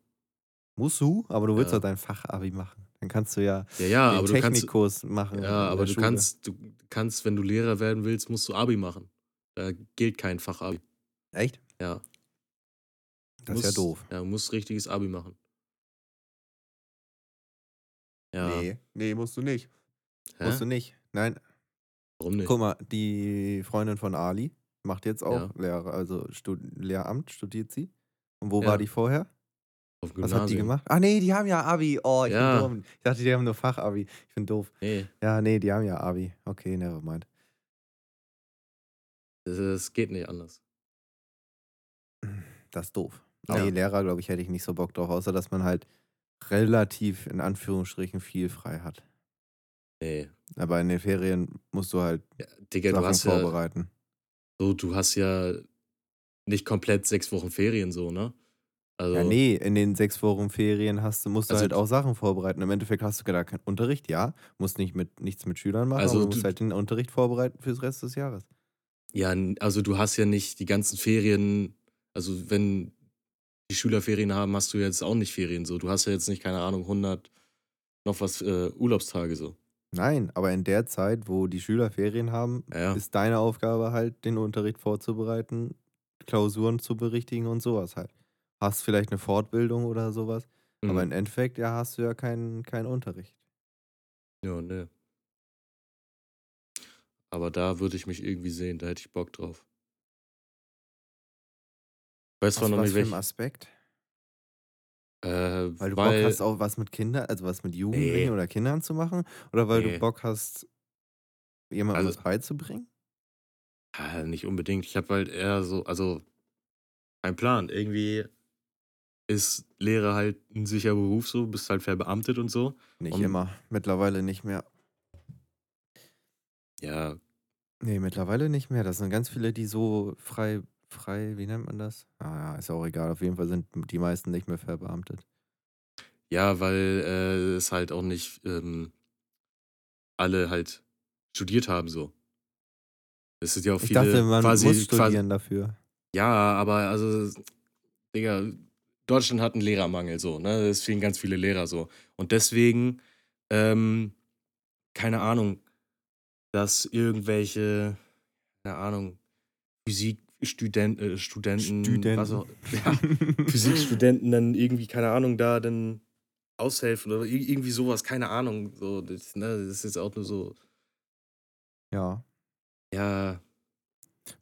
[SPEAKER 3] Musst du? Aber du willst
[SPEAKER 2] Ja.
[SPEAKER 3] doch dein Fachabi machen. Dann kannst du ja
[SPEAKER 2] Ja, ja,
[SPEAKER 3] den
[SPEAKER 2] aber du kannst.
[SPEAKER 3] Technikkurs machen.
[SPEAKER 2] Ja, aber du
[SPEAKER 3] Schule.
[SPEAKER 2] kannst, du kannst, wenn du Lehrer werden willst, musst du Abi machen. Da gilt kein Fachabi.
[SPEAKER 3] Echt?
[SPEAKER 2] Ja.
[SPEAKER 3] Das ist ja
[SPEAKER 2] musst-
[SPEAKER 3] doof.
[SPEAKER 2] Ja, du musst richtiges Abi machen. Ja.
[SPEAKER 3] Nee, nee, musst du nicht.
[SPEAKER 2] Hä?
[SPEAKER 3] Musst du nicht. Nein,
[SPEAKER 2] Warum nicht?
[SPEAKER 3] guck mal, die Freundin von Ali macht jetzt auch
[SPEAKER 2] Ja.
[SPEAKER 3] Lehrer, also Stud Lehramt studiert sie. Und wo
[SPEAKER 2] Ja.
[SPEAKER 3] war die vorher?
[SPEAKER 2] Auf
[SPEAKER 3] Was hat die
[SPEAKER 2] Gymnasium.
[SPEAKER 3] gemacht? Ah, nee, die haben ja Abi. Oh, ich
[SPEAKER 2] Ja.
[SPEAKER 3] bin dumm. Ich dachte, die haben nur Fachabi. Ich bin doof.
[SPEAKER 2] Nee,
[SPEAKER 3] Ja, nee, die haben ja Abi. Okay, nevermind.
[SPEAKER 2] das, das geht nicht anders.
[SPEAKER 3] Das ist doof.
[SPEAKER 2] Ja.
[SPEAKER 3] Nee, Lehrer, glaube ich, hätte ich nicht so Bock drauf, außer dass man halt relativ in Anführungsstrichen viel frei hat.
[SPEAKER 2] Nee.
[SPEAKER 3] Aber in den Ferien musst du halt
[SPEAKER 2] Ja, Digga, du
[SPEAKER 3] Sachen
[SPEAKER 2] hast ja,
[SPEAKER 3] vorbereiten.
[SPEAKER 2] so, du hast ja nicht komplett sechs Wochen Ferien so, ne? Also,
[SPEAKER 3] Ja, nee, in den sechs Wochen Ferien hast du, musst du
[SPEAKER 2] Also
[SPEAKER 3] halt auch Sachen vorbereiten. Im Endeffekt hast du gar keinen Unterricht, ja. Musst nicht mit, nichts mit Schülern machen,
[SPEAKER 2] Also
[SPEAKER 3] aber du musst halt den Unterricht vorbereiten fürs Rest des Jahres.
[SPEAKER 2] ja, also du hast ja nicht die ganzen Ferien, also wenn die Schüler Ferien haben, hast du jetzt auch nicht Ferien so. Du hast ja jetzt nicht, keine Ahnung, 100 noch was äh, Urlaubstage so.
[SPEAKER 3] Nein, aber in der Zeit, wo die Schüler Ferien haben,
[SPEAKER 2] ja.
[SPEAKER 3] ist deine Aufgabe halt, den Unterricht vorzubereiten, Klausuren zu berichtigen und sowas halt. Hast vielleicht eine Fortbildung oder sowas, aber
[SPEAKER 2] Mhm.
[SPEAKER 3] im Endeffekt, ja, hast du ja keinen keinen Unterricht.
[SPEAKER 2] Ja, ne. Aber da würde ich mich irgendwie sehen, da hätte ich Bock drauf. Weiß
[SPEAKER 3] Aus
[SPEAKER 2] noch
[SPEAKER 3] was
[SPEAKER 2] nicht
[SPEAKER 3] für einem
[SPEAKER 2] welch,
[SPEAKER 3] Aspekt?
[SPEAKER 2] äh,
[SPEAKER 3] Weil du
[SPEAKER 2] weil,
[SPEAKER 3] Bock hast, auch was mit Kindern, also was mit Jugendlichen
[SPEAKER 2] Nee.
[SPEAKER 3] oder Kindern zu machen? Oder weil
[SPEAKER 2] Nee.
[SPEAKER 3] du Bock hast, jemandem
[SPEAKER 2] Also-
[SPEAKER 3] was beizubringen?
[SPEAKER 2] Ja, nicht unbedingt. Ich habe halt eher so, also ein Plan. Irgendwie ist Lehre halt ein sicherer Beruf so, bist halt verbeamtet und so.
[SPEAKER 3] Nicht
[SPEAKER 2] Und-
[SPEAKER 3] immer. Mittlerweile nicht mehr.
[SPEAKER 2] Ja,
[SPEAKER 3] Nee, mittlerweile nicht mehr. Das sind ganz viele, die so frei, frei, wie nennt man das? Ah ja, ist auch egal. Auf jeden Fall sind die meisten nicht mehr verbeamtet.
[SPEAKER 2] ja, weil äh, es halt auch nicht ähm, alle halt studiert haben so. Es sind ja auch
[SPEAKER 3] Ich
[SPEAKER 2] viele
[SPEAKER 3] dachte, man
[SPEAKER 2] quasi,
[SPEAKER 3] muss
[SPEAKER 2] quasi
[SPEAKER 3] studieren dafür.
[SPEAKER 2] Ja, aber also, Digga, Deutschland hat einen Lehrermangel so, ne? Es fehlen ganz viele Lehrer so. Und deswegen, ähm, keine Ahnung, dass irgendwelche, keine Ahnung, Physikstudenten, äh, Studenten, was auch, ja, Physikstudenten dann irgendwie, keine Ahnung, da dann aushelfen oder ir- irgendwie sowas, keine Ahnung. So, das, ne, das ist jetzt auch nur so,
[SPEAKER 3] ja.
[SPEAKER 2] Ja,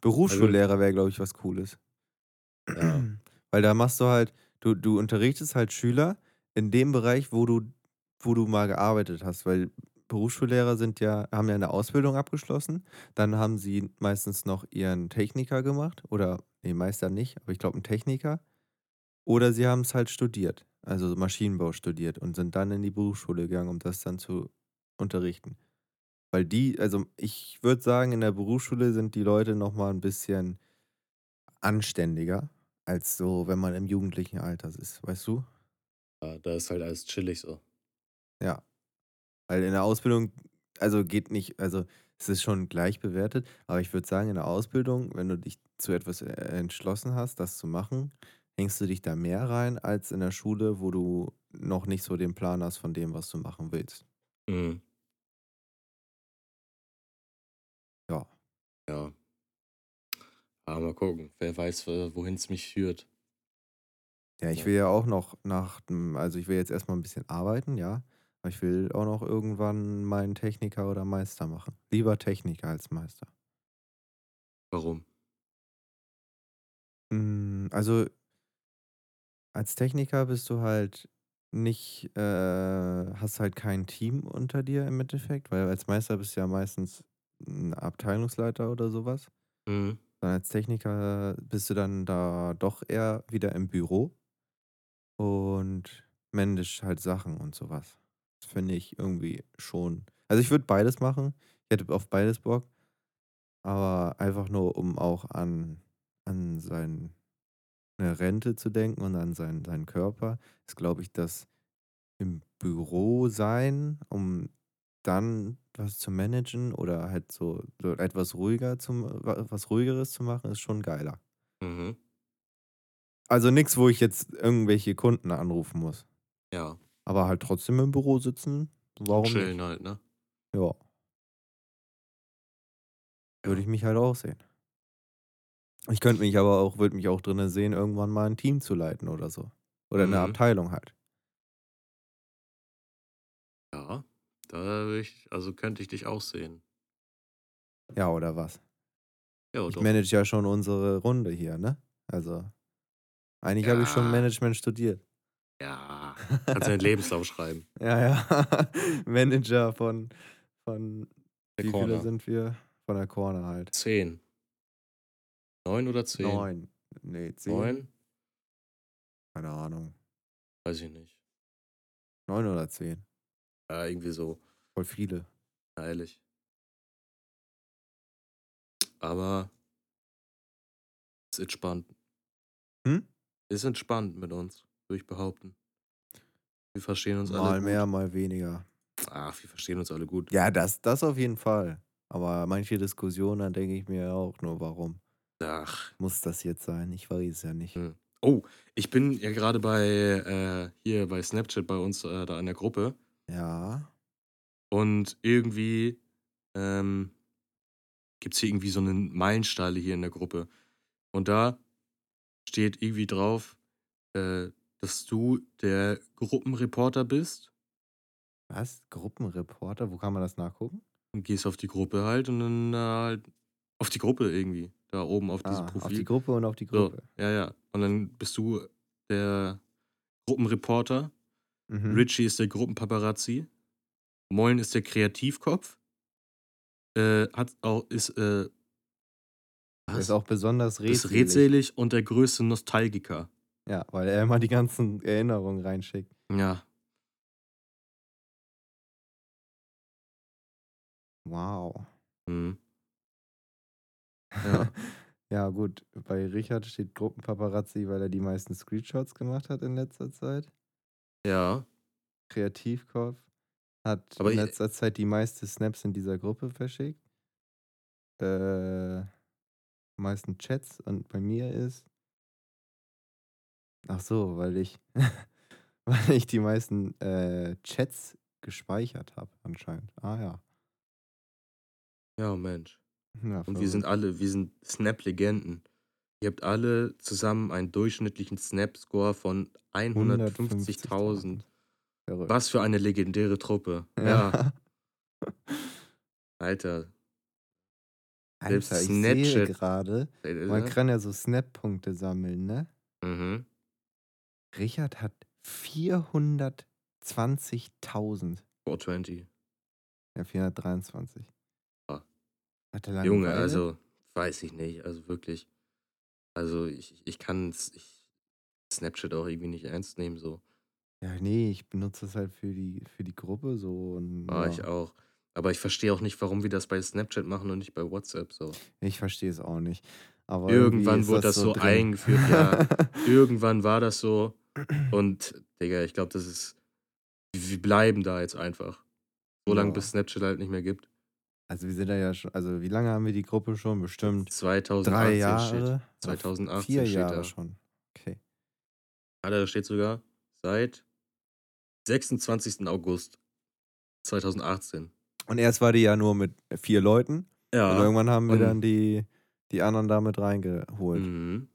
[SPEAKER 3] Berufsschullehrer wäre, glaube ich, was Cooles.
[SPEAKER 2] ja,
[SPEAKER 3] Weil da machst du halt, du, du unterrichtest halt Schüler in dem Bereich, wo du, wo du mal gearbeitet hast. Weil Berufsschullehrer sind ja, haben ja eine Ausbildung abgeschlossen. Dann haben sie meistens noch ihren Techniker gemacht. Oder, nee, Meister nicht, aber ich glaube einen Techniker. Oder sie haben es halt studiert, also Maschinenbau studiert und sind dann in die Berufsschule gegangen, um das dann zu unterrichten. Weil die, also ich würde sagen, in der Berufsschule sind die Leute nochmal ein bisschen anständiger, als so, wenn man im jugendlichen Alter ist, weißt du?
[SPEAKER 2] ja, da ist halt alles chillig so.
[SPEAKER 3] Ja. Weil in der Ausbildung, also geht nicht, also es ist schon gleich bewertet, aber ich würde sagen, in der Ausbildung, wenn du dich zu etwas äh, entschlossen hast, das zu machen, hängst du dich da mehr rein als in der Schule, wo du noch nicht so den Plan hast von dem, was du machen willst.
[SPEAKER 2] Mhm.
[SPEAKER 3] Ja.
[SPEAKER 2] Aber mal gucken. Wer weiß, wohin es mich führt.
[SPEAKER 3] Ja, ich will ja auch noch nach, dem- also ich will jetzt erstmal ein bisschen arbeiten, ja. Aber ich will auch noch irgendwann meinen Techniker oder Meister machen. Lieber Techniker als Meister.
[SPEAKER 2] Warum?
[SPEAKER 3] Mm, Also als Techniker bist du halt nicht, äh, hast halt kein Team unter dir im Endeffekt, weil als Meister bist du ja meistens ein Abteilungsleiter oder sowas.
[SPEAKER 2] Mhm.
[SPEAKER 3] Dann als Techniker bist du dann da doch eher wieder im Büro. und manage halt Sachen und sowas. Das finde ich irgendwie schon. Also ich würde beides machen. Ich hätte auf beides Bock. Aber einfach nur, um auch an, an seine Rente zu denken und an seinen, seinen Körper, ist, glaube ich, das im Büro sein, um dann was zu managen oder halt so, so etwas ruhiger zum, was ruhigeres zu machen, ist schon geiler.
[SPEAKER 2] Mhm.
[SPEAKER 3] Also nichts, wo ich jetzt irgendwelche Kunden anrufen muss.
[SPEAKER 2] Ja.
[SPEAKER 3] Aber halt trotzdem im Büro sitzen, warum
[SPEAKER 2] Chillen
[SPEAKER 3] nicht?
[SPEAKER 2] halt, ne?
[SPEAKER 3] Ja. Würde ich mich halt auch sehen. Ich könnte mich aber auch, würde mich auch drinne sehen, irgendwann mal ein Team zu leiten oder so. Oder eine
[SPEAKER 2] Mhm.
[SPEAKER 3] Abteilung halt.
[SPEAKER 2] Ja. Da ich, also könnte ich dich auch sehen.
[SPEAKER 3] Ja, oder was?
[SPEAKER 2] Ja,
[SPEAKER 3] Ich
[SPEAKER 2] doch.
[SPEAKER 3] manage ja schon unsere Runde hier, ne? Also, eigentlich habe ich schon
[SPEAKER 2] Ja.
[SPEAKER 3] Management studiert.
[SPEAKER 2] Ja. Kannst du einen Lebenslauf schreiben.
[SPEAKER 3] Ja, ja. Manager von, von
[SPEAKER 2] Der
[SPEAKER 3] wie
[SPEAKER 2] Corner.
[SPEAKER 3] viele sind wir? Von der Corner halt.
[SPEAKER 2] Zehn. Neun oder zehn?
[SPEAKER 3] Neun. Nee, zehn.
[SPEAKER 2] Neun?
[SPEAKER 3] Keine Ahnung.
[SPEAKER 2] Weiß ich nicht.
[SPEAKER 3] Neun oder zehn.
[SPEAKER 2] Ja, irgendwie so.
[SPEAKER 3] Voll viele.
[SPEAKER 2] Ehrlich. Aber ist entspannt.
[SPEAKER 3] Hm?
[SPEAKER 2] Ist entspannt mit uns, würde ich behaupten. Wir verstehen uns alle
[SPEAKER 3] Mal mehr, mal weniger.
[SPEAKER 2] Ach, wir verstehen uns alle gut.
[SPEAKER 3] Ja, das, das auf jeden Fall. Aber manche Diskussionen, dann denke ich mir auch nur, warum
[SPEAKER 2] Ach.
[SPEAKER 3] muss das jetzt sein? Ich weiß es ja nicht.
[SPEAKER 2] Hm. Oh, ich bin ja gerade bei äh, hier bei Snapchat bei uns äh, da in der Gruppe
[SPEAKER 3] Ja.
[SPEAKER 2] und irgendwie ähm, gibt es hier irgendwie so einen Meilensteine hier in der Gruppe. Und da steht irgendwie drauf, äh, dass du der Gruppenreporter bist.
[SPEAKER 3] Was? Gruppenreporter? Wo kann man das nachgucken?
[SPEAKER 2] Und gehst auf die Gruppe halt und dann äh, halt auf die Gruppe irgendwie. Da oben auf diesem
[SPEAKER 3] Ah,
[SPEAKER 2] Profil.
[SPEAKER 3] auf die Gruppe und auf die
[SPEAKER 2] So,
[SPEAKER 3] Gruppe.
[SPEAKER 2] ja, ja. Und dann bist du der Gruppenreporter.
[SPEAKER 3] Mhm.
[SPEAKER 2] Richie ist der Gruppenpaparazzi. Mollen ist der Kreativkopf. Äh, hat auch, ist, äh,
[SPEAKER 3] Der ist auch besonders
[SPEAKER 2] ist
[SPEAKER 3] redselig.
[SPEAKER 2] redselig und der größte Nostalgiker.
[SPEAKER 3] Ja, weil er immer die ganzen Erinnerungen reinschickt.
[SPEAKER 2] Ja.
[SPEAKER 3] Wow.
[SPEAKER 2] Mhm. Ja.
[SPEAKER 3] ja, gut. Bei Richard steht Gruppenpaparazzi, weil er die meisten Screenshots gemacht hat in letzter Zeit.
[SPEAKER 2] Ja.
[SPEAKER 3] Kreativkopf hat
[SPEAKER 2] Aber
[SPEAKER 3] in
[SPEAKER 2] ich-
[SPEAKER 3] letzter Zeit die meisten Snaps in dieser Gruppe verschickt. Äh, meisten Chats und bei mir ist. Ach so, weil ich, weil ich die meisten äh, Chats gespeichert habe, anscheinend. Ah ja.
[SPEAKER 2] Ja, Mensch.
[SPEAKER 3] ja
[SPEAKER 2] Und wir sind alle, wir sind Snap-Legenden. Ihr habt alle zusammen einen durchschnittlichen Snap-Score von 150.000.
[SPEAKER 3] Verrückt.
[SPEAKER 2] Was für eine legendäre Truppe. Ja, Alter. Selbst
[SPEAKER 3] Alter, ich sehe
[SPEAKER 2] Snapchat-
[SPEAKER 3] gerade, man kann ja so Snap-Punkte sammeln, ne?
[SPEAKER 2] Mhm.
[SPEAKER 3] Richard hat 420.000.
[SPEAKER 2] 420.
[SPEAKER 3] Ja, 423.
[SPEAKER 2] Ah.
[SPEAKER 3] Hat er
[SPEAKER 2] Junge,
[SPEAKER 3] Langeweile?
[SPEAKER 2] also weiß ich nicht. Also wirklich. Also ich, ich kann ich Snapchat auch irgendwie nicht ernst nehmen. So
[SPEAKER 3] Ja, nee, ich benutze das halt für die, für die Gruppe so. Und,
[SPEAKER 2] war
[SPEAKER 3] ja,
[SPEAKER 2] ich auch. Aber ich verstehe auch nicht, warum wir das bei Snapchat machen und nicht bei WhatsApp. So.
[SPEAKER 3] ich verstehe es auch nicht. Aber
[SPEAKER 2] Irgendwann wurde das so
[SPEAKER 3] drin.
[SPEAKER 2] eingeführt, ja. Irgendwann war das so. Und, Digga, ich glaube, das ist. Wir bleiben da jetzt einfach. So lange,
[SPEAKER 3] Ja.
[SPEAKER 2] bis Snapchat halt nicht mehr gibt.
[SPEAKER 3] Also wir sind da ja schon, also wie lange haben wir die Gruppe schon? Bestimmt
[SPEAKER 2] 2018
[SPEAKER 3] drei
[SPEAKER 2] steht.
[SPEAKER 3] Jahre?
[SPEAKER 2] 2018
[SPEAKER 3] Vier
[SPEAKER 2] steht
[SPEAKER 3] Jahre
[SPEAKER 2] da.
[SPEAKER 3] schon. Okay.
[SPEAKER 2] Alter, da steht sogar seit 26. August 2018.
[SPEAKER 3] Und erst war die ja nur mit vier Leuten. Und
[SPEAKER 2] Ja.
[SPEAKER 3] irgendwann haben wir
[SPEAKER 2] und-
[SPEAKER 3] dann die, die anderen da mit reingeholt.
[SPEAKER 2] Mhm.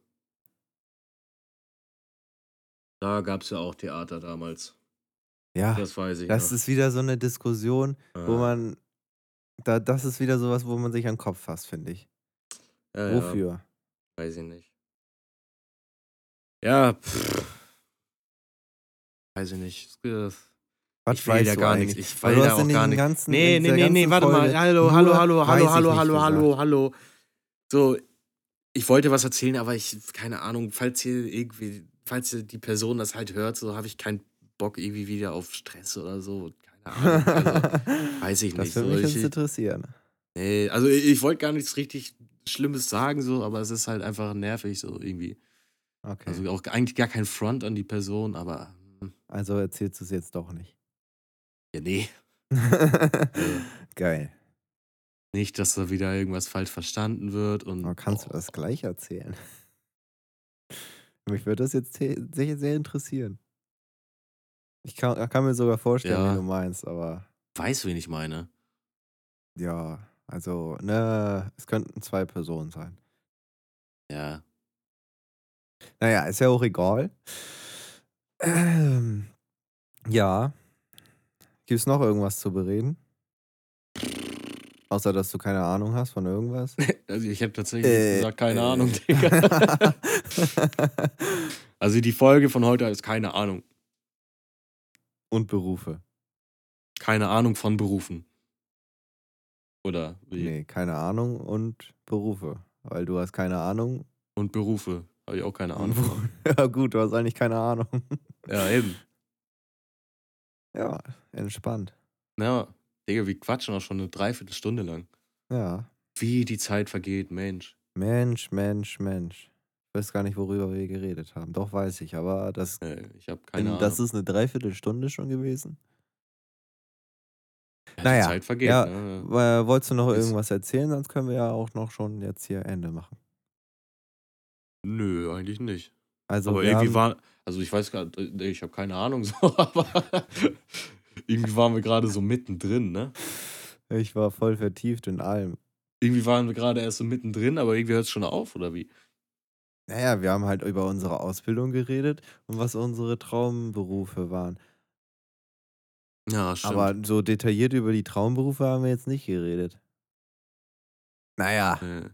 [SPEAKER 2] Da gab es ja auch Theater damals.
[SPEAKER 3] Ja,
[SPEAKER 2] Das weiß ich
[SPEAKER 3] das
[SPEAKER 2] noch.
[SPEAKER 3] ist wieder so eine Diskussion, wo
[SPEAKER 2] Ah.
[SPEAKER 3] man, da, das ist wieder sowas, wo man sich an den Kopf fasst, finde ich.
[SPEAKER 2] ja, ja,
[SPEAKER 3] Wofür?
[SPEAKER 2] weiß ich nicht. Ja, pff. weiß ich nicht.
[SPEAKER 3] Was
[SPEAKER 2] ich
[SPEAKER 3] weißt
[SPEAKER 2] ja gar nichts. Ich
[SPEAKER 3] du
[SPEAKER 2] da
[SPEAKER 3] hast
[SPEAKER 2] auch gar nichts.
[SPEAKER 3] ganzen,
[SPEAKER 2] Nee, nee, nee, nee, warte
[SPEAKER 3] Folge
[SPEAKER 2] mal. Hallo, hallo, hallo,
[SPEAKER 3] weiß
[SPEAKER 2] hallo, hallo, hallo, hallo, hallo. So, ich wollte was erzählen, aber ich, keine Ahnung, falls hier irgendwie, falls die Person das halt hört, so habe ich keinen Bock irgendwie wieder auf Stress oder so. Keine Ahnung. Also, weiß ich
[SPEAKER 3] Das
[SPEAKER 2] nicht.
[SPEAKER 3] würde
[SPEAKER 2] So,
[SPEAKER 3] mich
[SPEAKER 2] ich,
[SPEAKER 3] jetzt interessieren.
[SPEAKER 2] nee, also ich, ich wollte gar nichts richtig Schlimmes sagen, so, aber es ist halt einfach nervig, so irgendwie.
[SPEAKER 3] Okay.
[SPEAKER 2] Also auch eigentlich gar kein Front an die Person, aber hm,
[SPEAKER 3] Also erzählst du es jetzt doch nicht.
[SPEAKER 2] ja, nee.
[SPEAKER 3] Geil.
[SPEAKER 2] Nicht, dass da wieder irgendwas falsch verstanden wird und.
[SPEAKER 3] Aber kannst du
[SPEAKER 2] oh,
[SPEAKER 3] das gleich erzählen? Mich würde das jetzt sehr, sehr interessieren. Ich kann, kann mir sogar vorstellen,
[SPEAKER 2] Ja.
[SPEAKER 3] wie du meinst, aber
[SPEAKER 2] Weiß, wen ich meine.
[SPEAKER 3] ja, also, ne, es könnten zwei Personen sein.
[SPEAKER 2] Ja.
[SPEAKER 3] Naja, ist ja auch egal. Ähm, ja. Gibt es noch irgendwas zu bereden? Außer, dass du keine Ahnung hast von irgendwas?
[SPEAKER 2] Also ich habe tatsächlich
[SPEAKER 3] Äh,
[SPEAKER 2] gesagt, keine
[SPEAKER 3] äh.
[SPEAKER 2] Ahnung, Digga. Also die Folge von heute ist keine Ahnung.
[SPEAKER 3] Und Berufe.
[SPEAKER 2] Keine Ahnung von Berufen. Oder wie?
[SPEAKER 3] Nee, keine Ahnung und Berufe. Weil du hast keine Ahnung.
[SPEAKER 2] Und Berufe. Habe ich auch keine Ahnung.
[SPEAKER 3] Beru- ja, gut, du hast eigentlich keine Ahnung.
[SPEAKER 2] Ja, eben.
[SPEAKER 3] Ja, entspannt.
[SPEAKER 2] Ja, Digga, wir quatschen auch schon eine Dreiviertelstunde lang.
[SPEAKER 3] Ja.
[SPEAKER 2] Wie die Zeit vergeht, Mensch.
[SPEAKER 3] Mensch, Mensch, Mensch. Ich weiß gar nicht, worüber wir geredet haben. Doch weiß ich, aber das,
[SPEAKER 2] Äh, ich habe keine Ahnung.
[SPEAKER 3] das ist eine Dreiviertelstunde schon gewesen.
[SPEAKER 2] ja,
[SPEAKER 3] naja,
[SPEAKER 2] Zeit vergeht,
[SPEAKER 3] ja,
[SPEAKER 2] ne?
[SPEAKER 3] Äh, wolltest du noch
[SPEAKER 2] Jetzt-
[SPEAKER 3] irgendwas erzählen? Sonst können wir ja auch noch schon jetzt hier Ende machen.
[SPEAKER 2] Nö, eigentlich nicht.
[SPEAKER 3] Also,
[SPEAKER 2] aber irgendwie
[SPEAKER 3] haben,
[SPEAKER 2] war, also ich weiß gar nicht, ich habe keine Ahnung so, aber irgendwie waren wir gerade so mittendrin, ne?
[SPEAKER 3] ich war voll vertieft in allem.
[SPEAKER 2] Irgendwie waren wir gerade erst so mittendrin, aber irgendwie hört es schon auf, oder wie?
[SPEAKER 3] Naja, wir haben halt über unsere Ausbildung geredet und was unsere Traumberufe waren.
[SPEAKER 2] Ja, stimmt.
[SPEAKER 3] Aber so detailliert über die Traumberufe haben wir jetzt nicht geredet. Naja,
[SPEAKER 2] äh,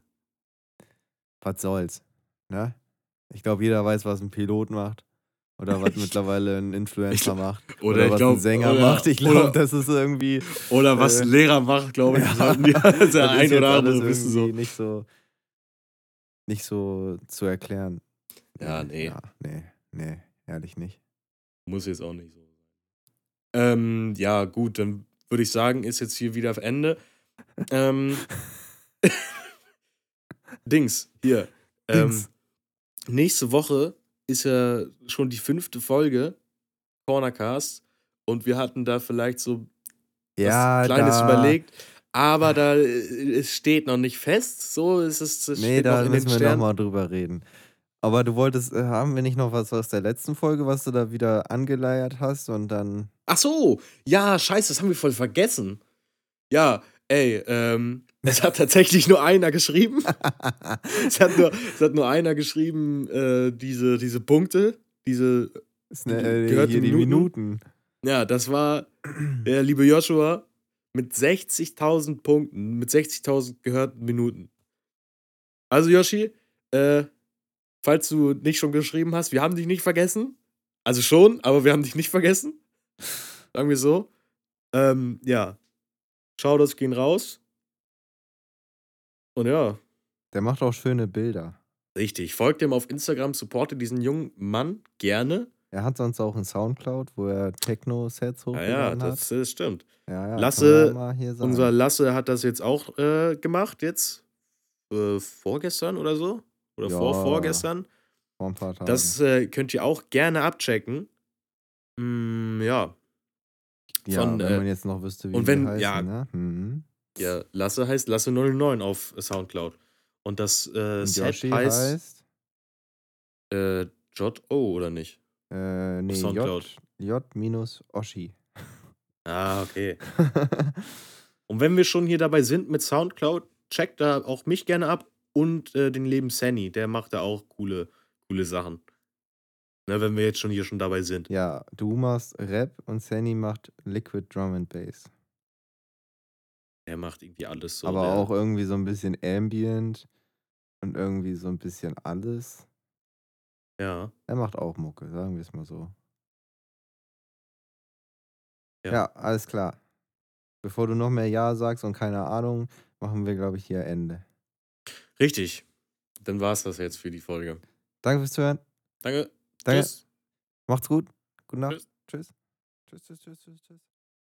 [SPEAKER 3] was soll's. Ne? Ich glaube, jeder weiß, was ein Pilot macht. Oder was mittlerweile ein Influencer macht.
[SPEAKER 2] oder, ich
[SPEAKER 3] was
[SPEAKER 2] glaube,
[SPEAKER 3] ein Sänger
[SPEAKER 2] oder,
[SPEAKER 3] macht. Ich glaube,
[SPEAKER 2] oder,
[SPEAKER 3] das ist irgendwie.
[SPEAKER 2] oder was
[SPEAKER 3] äh,
[SPEAKER 2] ein Lehrer macht, glaube ich,
[SPEAKER 3] Ja.
[SPEAKER 2] sollten die,
[SPEAKER 3] das ist
[SPEAKER 2] ein oder andere wissen so.
[SPEAKER 3] irgendwie Nicht so. Nicht so zu erklären.
[SPEAKER 2] Ja, nee.
[SPEAKER 3] Ja, nee, nee, ehrlich nicht.
[SPEAKER 2] Muss jetzt auch nicht so sein. Ähm, ja, gut, dann würde ich sagen, ist jetzt hier wieder auf Ende. Ähm, Dings, hier.
[SPEAKER 3] Dings.
[SPEAKER 2] Ähm, nächste Woche ist ja schon die fünfte Folge Cornercast und wir hatten da vielleicht so
[SPEAKER 3] Ja,
[SPEAKER 2] was Kleines
[SPEAKER 3] da,
[SPEAKER 2] überlegt, aber da äh, es steht noch nicht fest. So ist es. es
[SPEAKER 3] Nee, da müssen wir nochmal drüber reden. Aber du wolltest, äh, haben wir nicht noch was aus der letzten Folge, was du da wieder angeleiert hast und dann.
[SPEAKER 2] Ach so, ja, scheiße, das haben wir voll vergessen. Ja, ey, ähm, es hat tatsächlich nur einer geschrieben. es, hat nur, es hat nur einer geschrieben, äh, diese, diese Punkte, diese,
[SPEAKER 3] ist ne, äh,
[SPEAKER 2] Gehört
[SPEAKER 3] hier
[SPEAKER 2] die
[SPEAKER 3] die Minuten.
[SPEAKER 2] ja, das war der liebe Joshua mit 60.000 Punkten, mit 60.000 gehörten Minuten. Also, Yoshi, äh, falls du nicht schon geschrieben hast, wir haben dich nicht vergessen. Also schon, aber wir haben dich nicht vergessen. Sagen wir so. Ähm, ja. Shoutouts gehen raus. Und ja,
[SPEAKER 3] Der macht auch schöne Bilder.
[SPEAKER 2] richtig. Folgt ihm auf Instagram, supporte diesen jungen Mann gerne.
[SPEAKER 3] Er hat sonst auch einen Soundcloud, wo er Techno-Sets
[SPEAKER 2] Ja,
[SPEAKER 3] hochgeladen
[SPEAKER 2] ja,
[SPEAKER 3] hat.
[SPEAKER 2] das, das stimmt.
[SPEAKER 3] Ja, ja,
[SPEAKER 2] Lasse,
[SPEAKER 3] ja.
[SPEAKER 2] Unser Lasse hat das jetzt auch äh, gemacht, jetzt. Äh, vorgestern oder so. Oder vor,
[SPEAKER 3] Ja.
[SPEAKER 2] vorgestern.
[SPEAKER 3] Vor ein paar Tagen.
[SPEAKER 2] Das äh, könnt ihr auch gerne abchecken. Mm, ja.
[SPEAKER 3] ja,
[SPEAKER 2] von,
[SPEAKER 3] wenn
[SPEAKER 2] äh,
[SPEAKER 3] man jetzt noch wüsste, wie
[SPEAKER 2] und wenn-
[SPEAKER 3] heißen,
[SPEAKER 2] ja.
[SPEAKER 3] ne? Mhm.
[SPEAKER 2] Ja, Lasse heißt Lasse 09 auf Soundcloud. Und das äh, Set heißt,
[SPEAKER 3] heißt,
[SPEAKER 2] äh, J O oder nicht?
[SPEAKER 3] Äh, nee,
[SPEAKER 2] Soundcloud.
[SPEAKER 3] J minus Oshi.
[SPEAKER 2] Ah, okay. Und wenn wir schon hier dabei sind mit Soundcloud, checkt da auch mich gerne ab und äh, den lieben Sanny, der macht da auch coole, coole Sachen. Ne, wenn wir jetzt schon hier schon dabei sind.
[SPEAKER 3] ja, du machst Rap und Sandy macht Liquid Drum and Bass.
[SPEAKER 2] Der macht irgendwie alles so.
[SPEAKER 3] Aber
[SPEAKER 2] der,
[SPEAKER 3] auch irgendwie so ein bisschen Ambient und irgendwie so ein bisschen alles.
[SPEAKER 2] Ja.
[SPEAKER 3] Er macht auch Mucke, sagen wir es mal so.
[SPEAKER 2] Ja.
[SPEAKER 3] Ja. alles klar. Bevor du noch mehr Ja sagst und keine Ahnung, machen wir, glaube ich, hier Ende.
[SPEAKER 2] Richtig. Dann war es das jetzt für die Folge.
[SPEAKER 3] Danke fürs Zuhören.
[SPEAKER 2] Danke.
[SPEAKER 3] Danke.
[SPEAKER 2] Tschüss.
[SPEAKER 3] Macht's gut. Gute Nacht.
[SPEAKER 2] Tschüss.
[SPEAKER 3] Tschüss. Tschüss, tschüss, tschüss, tschüss, tschüss.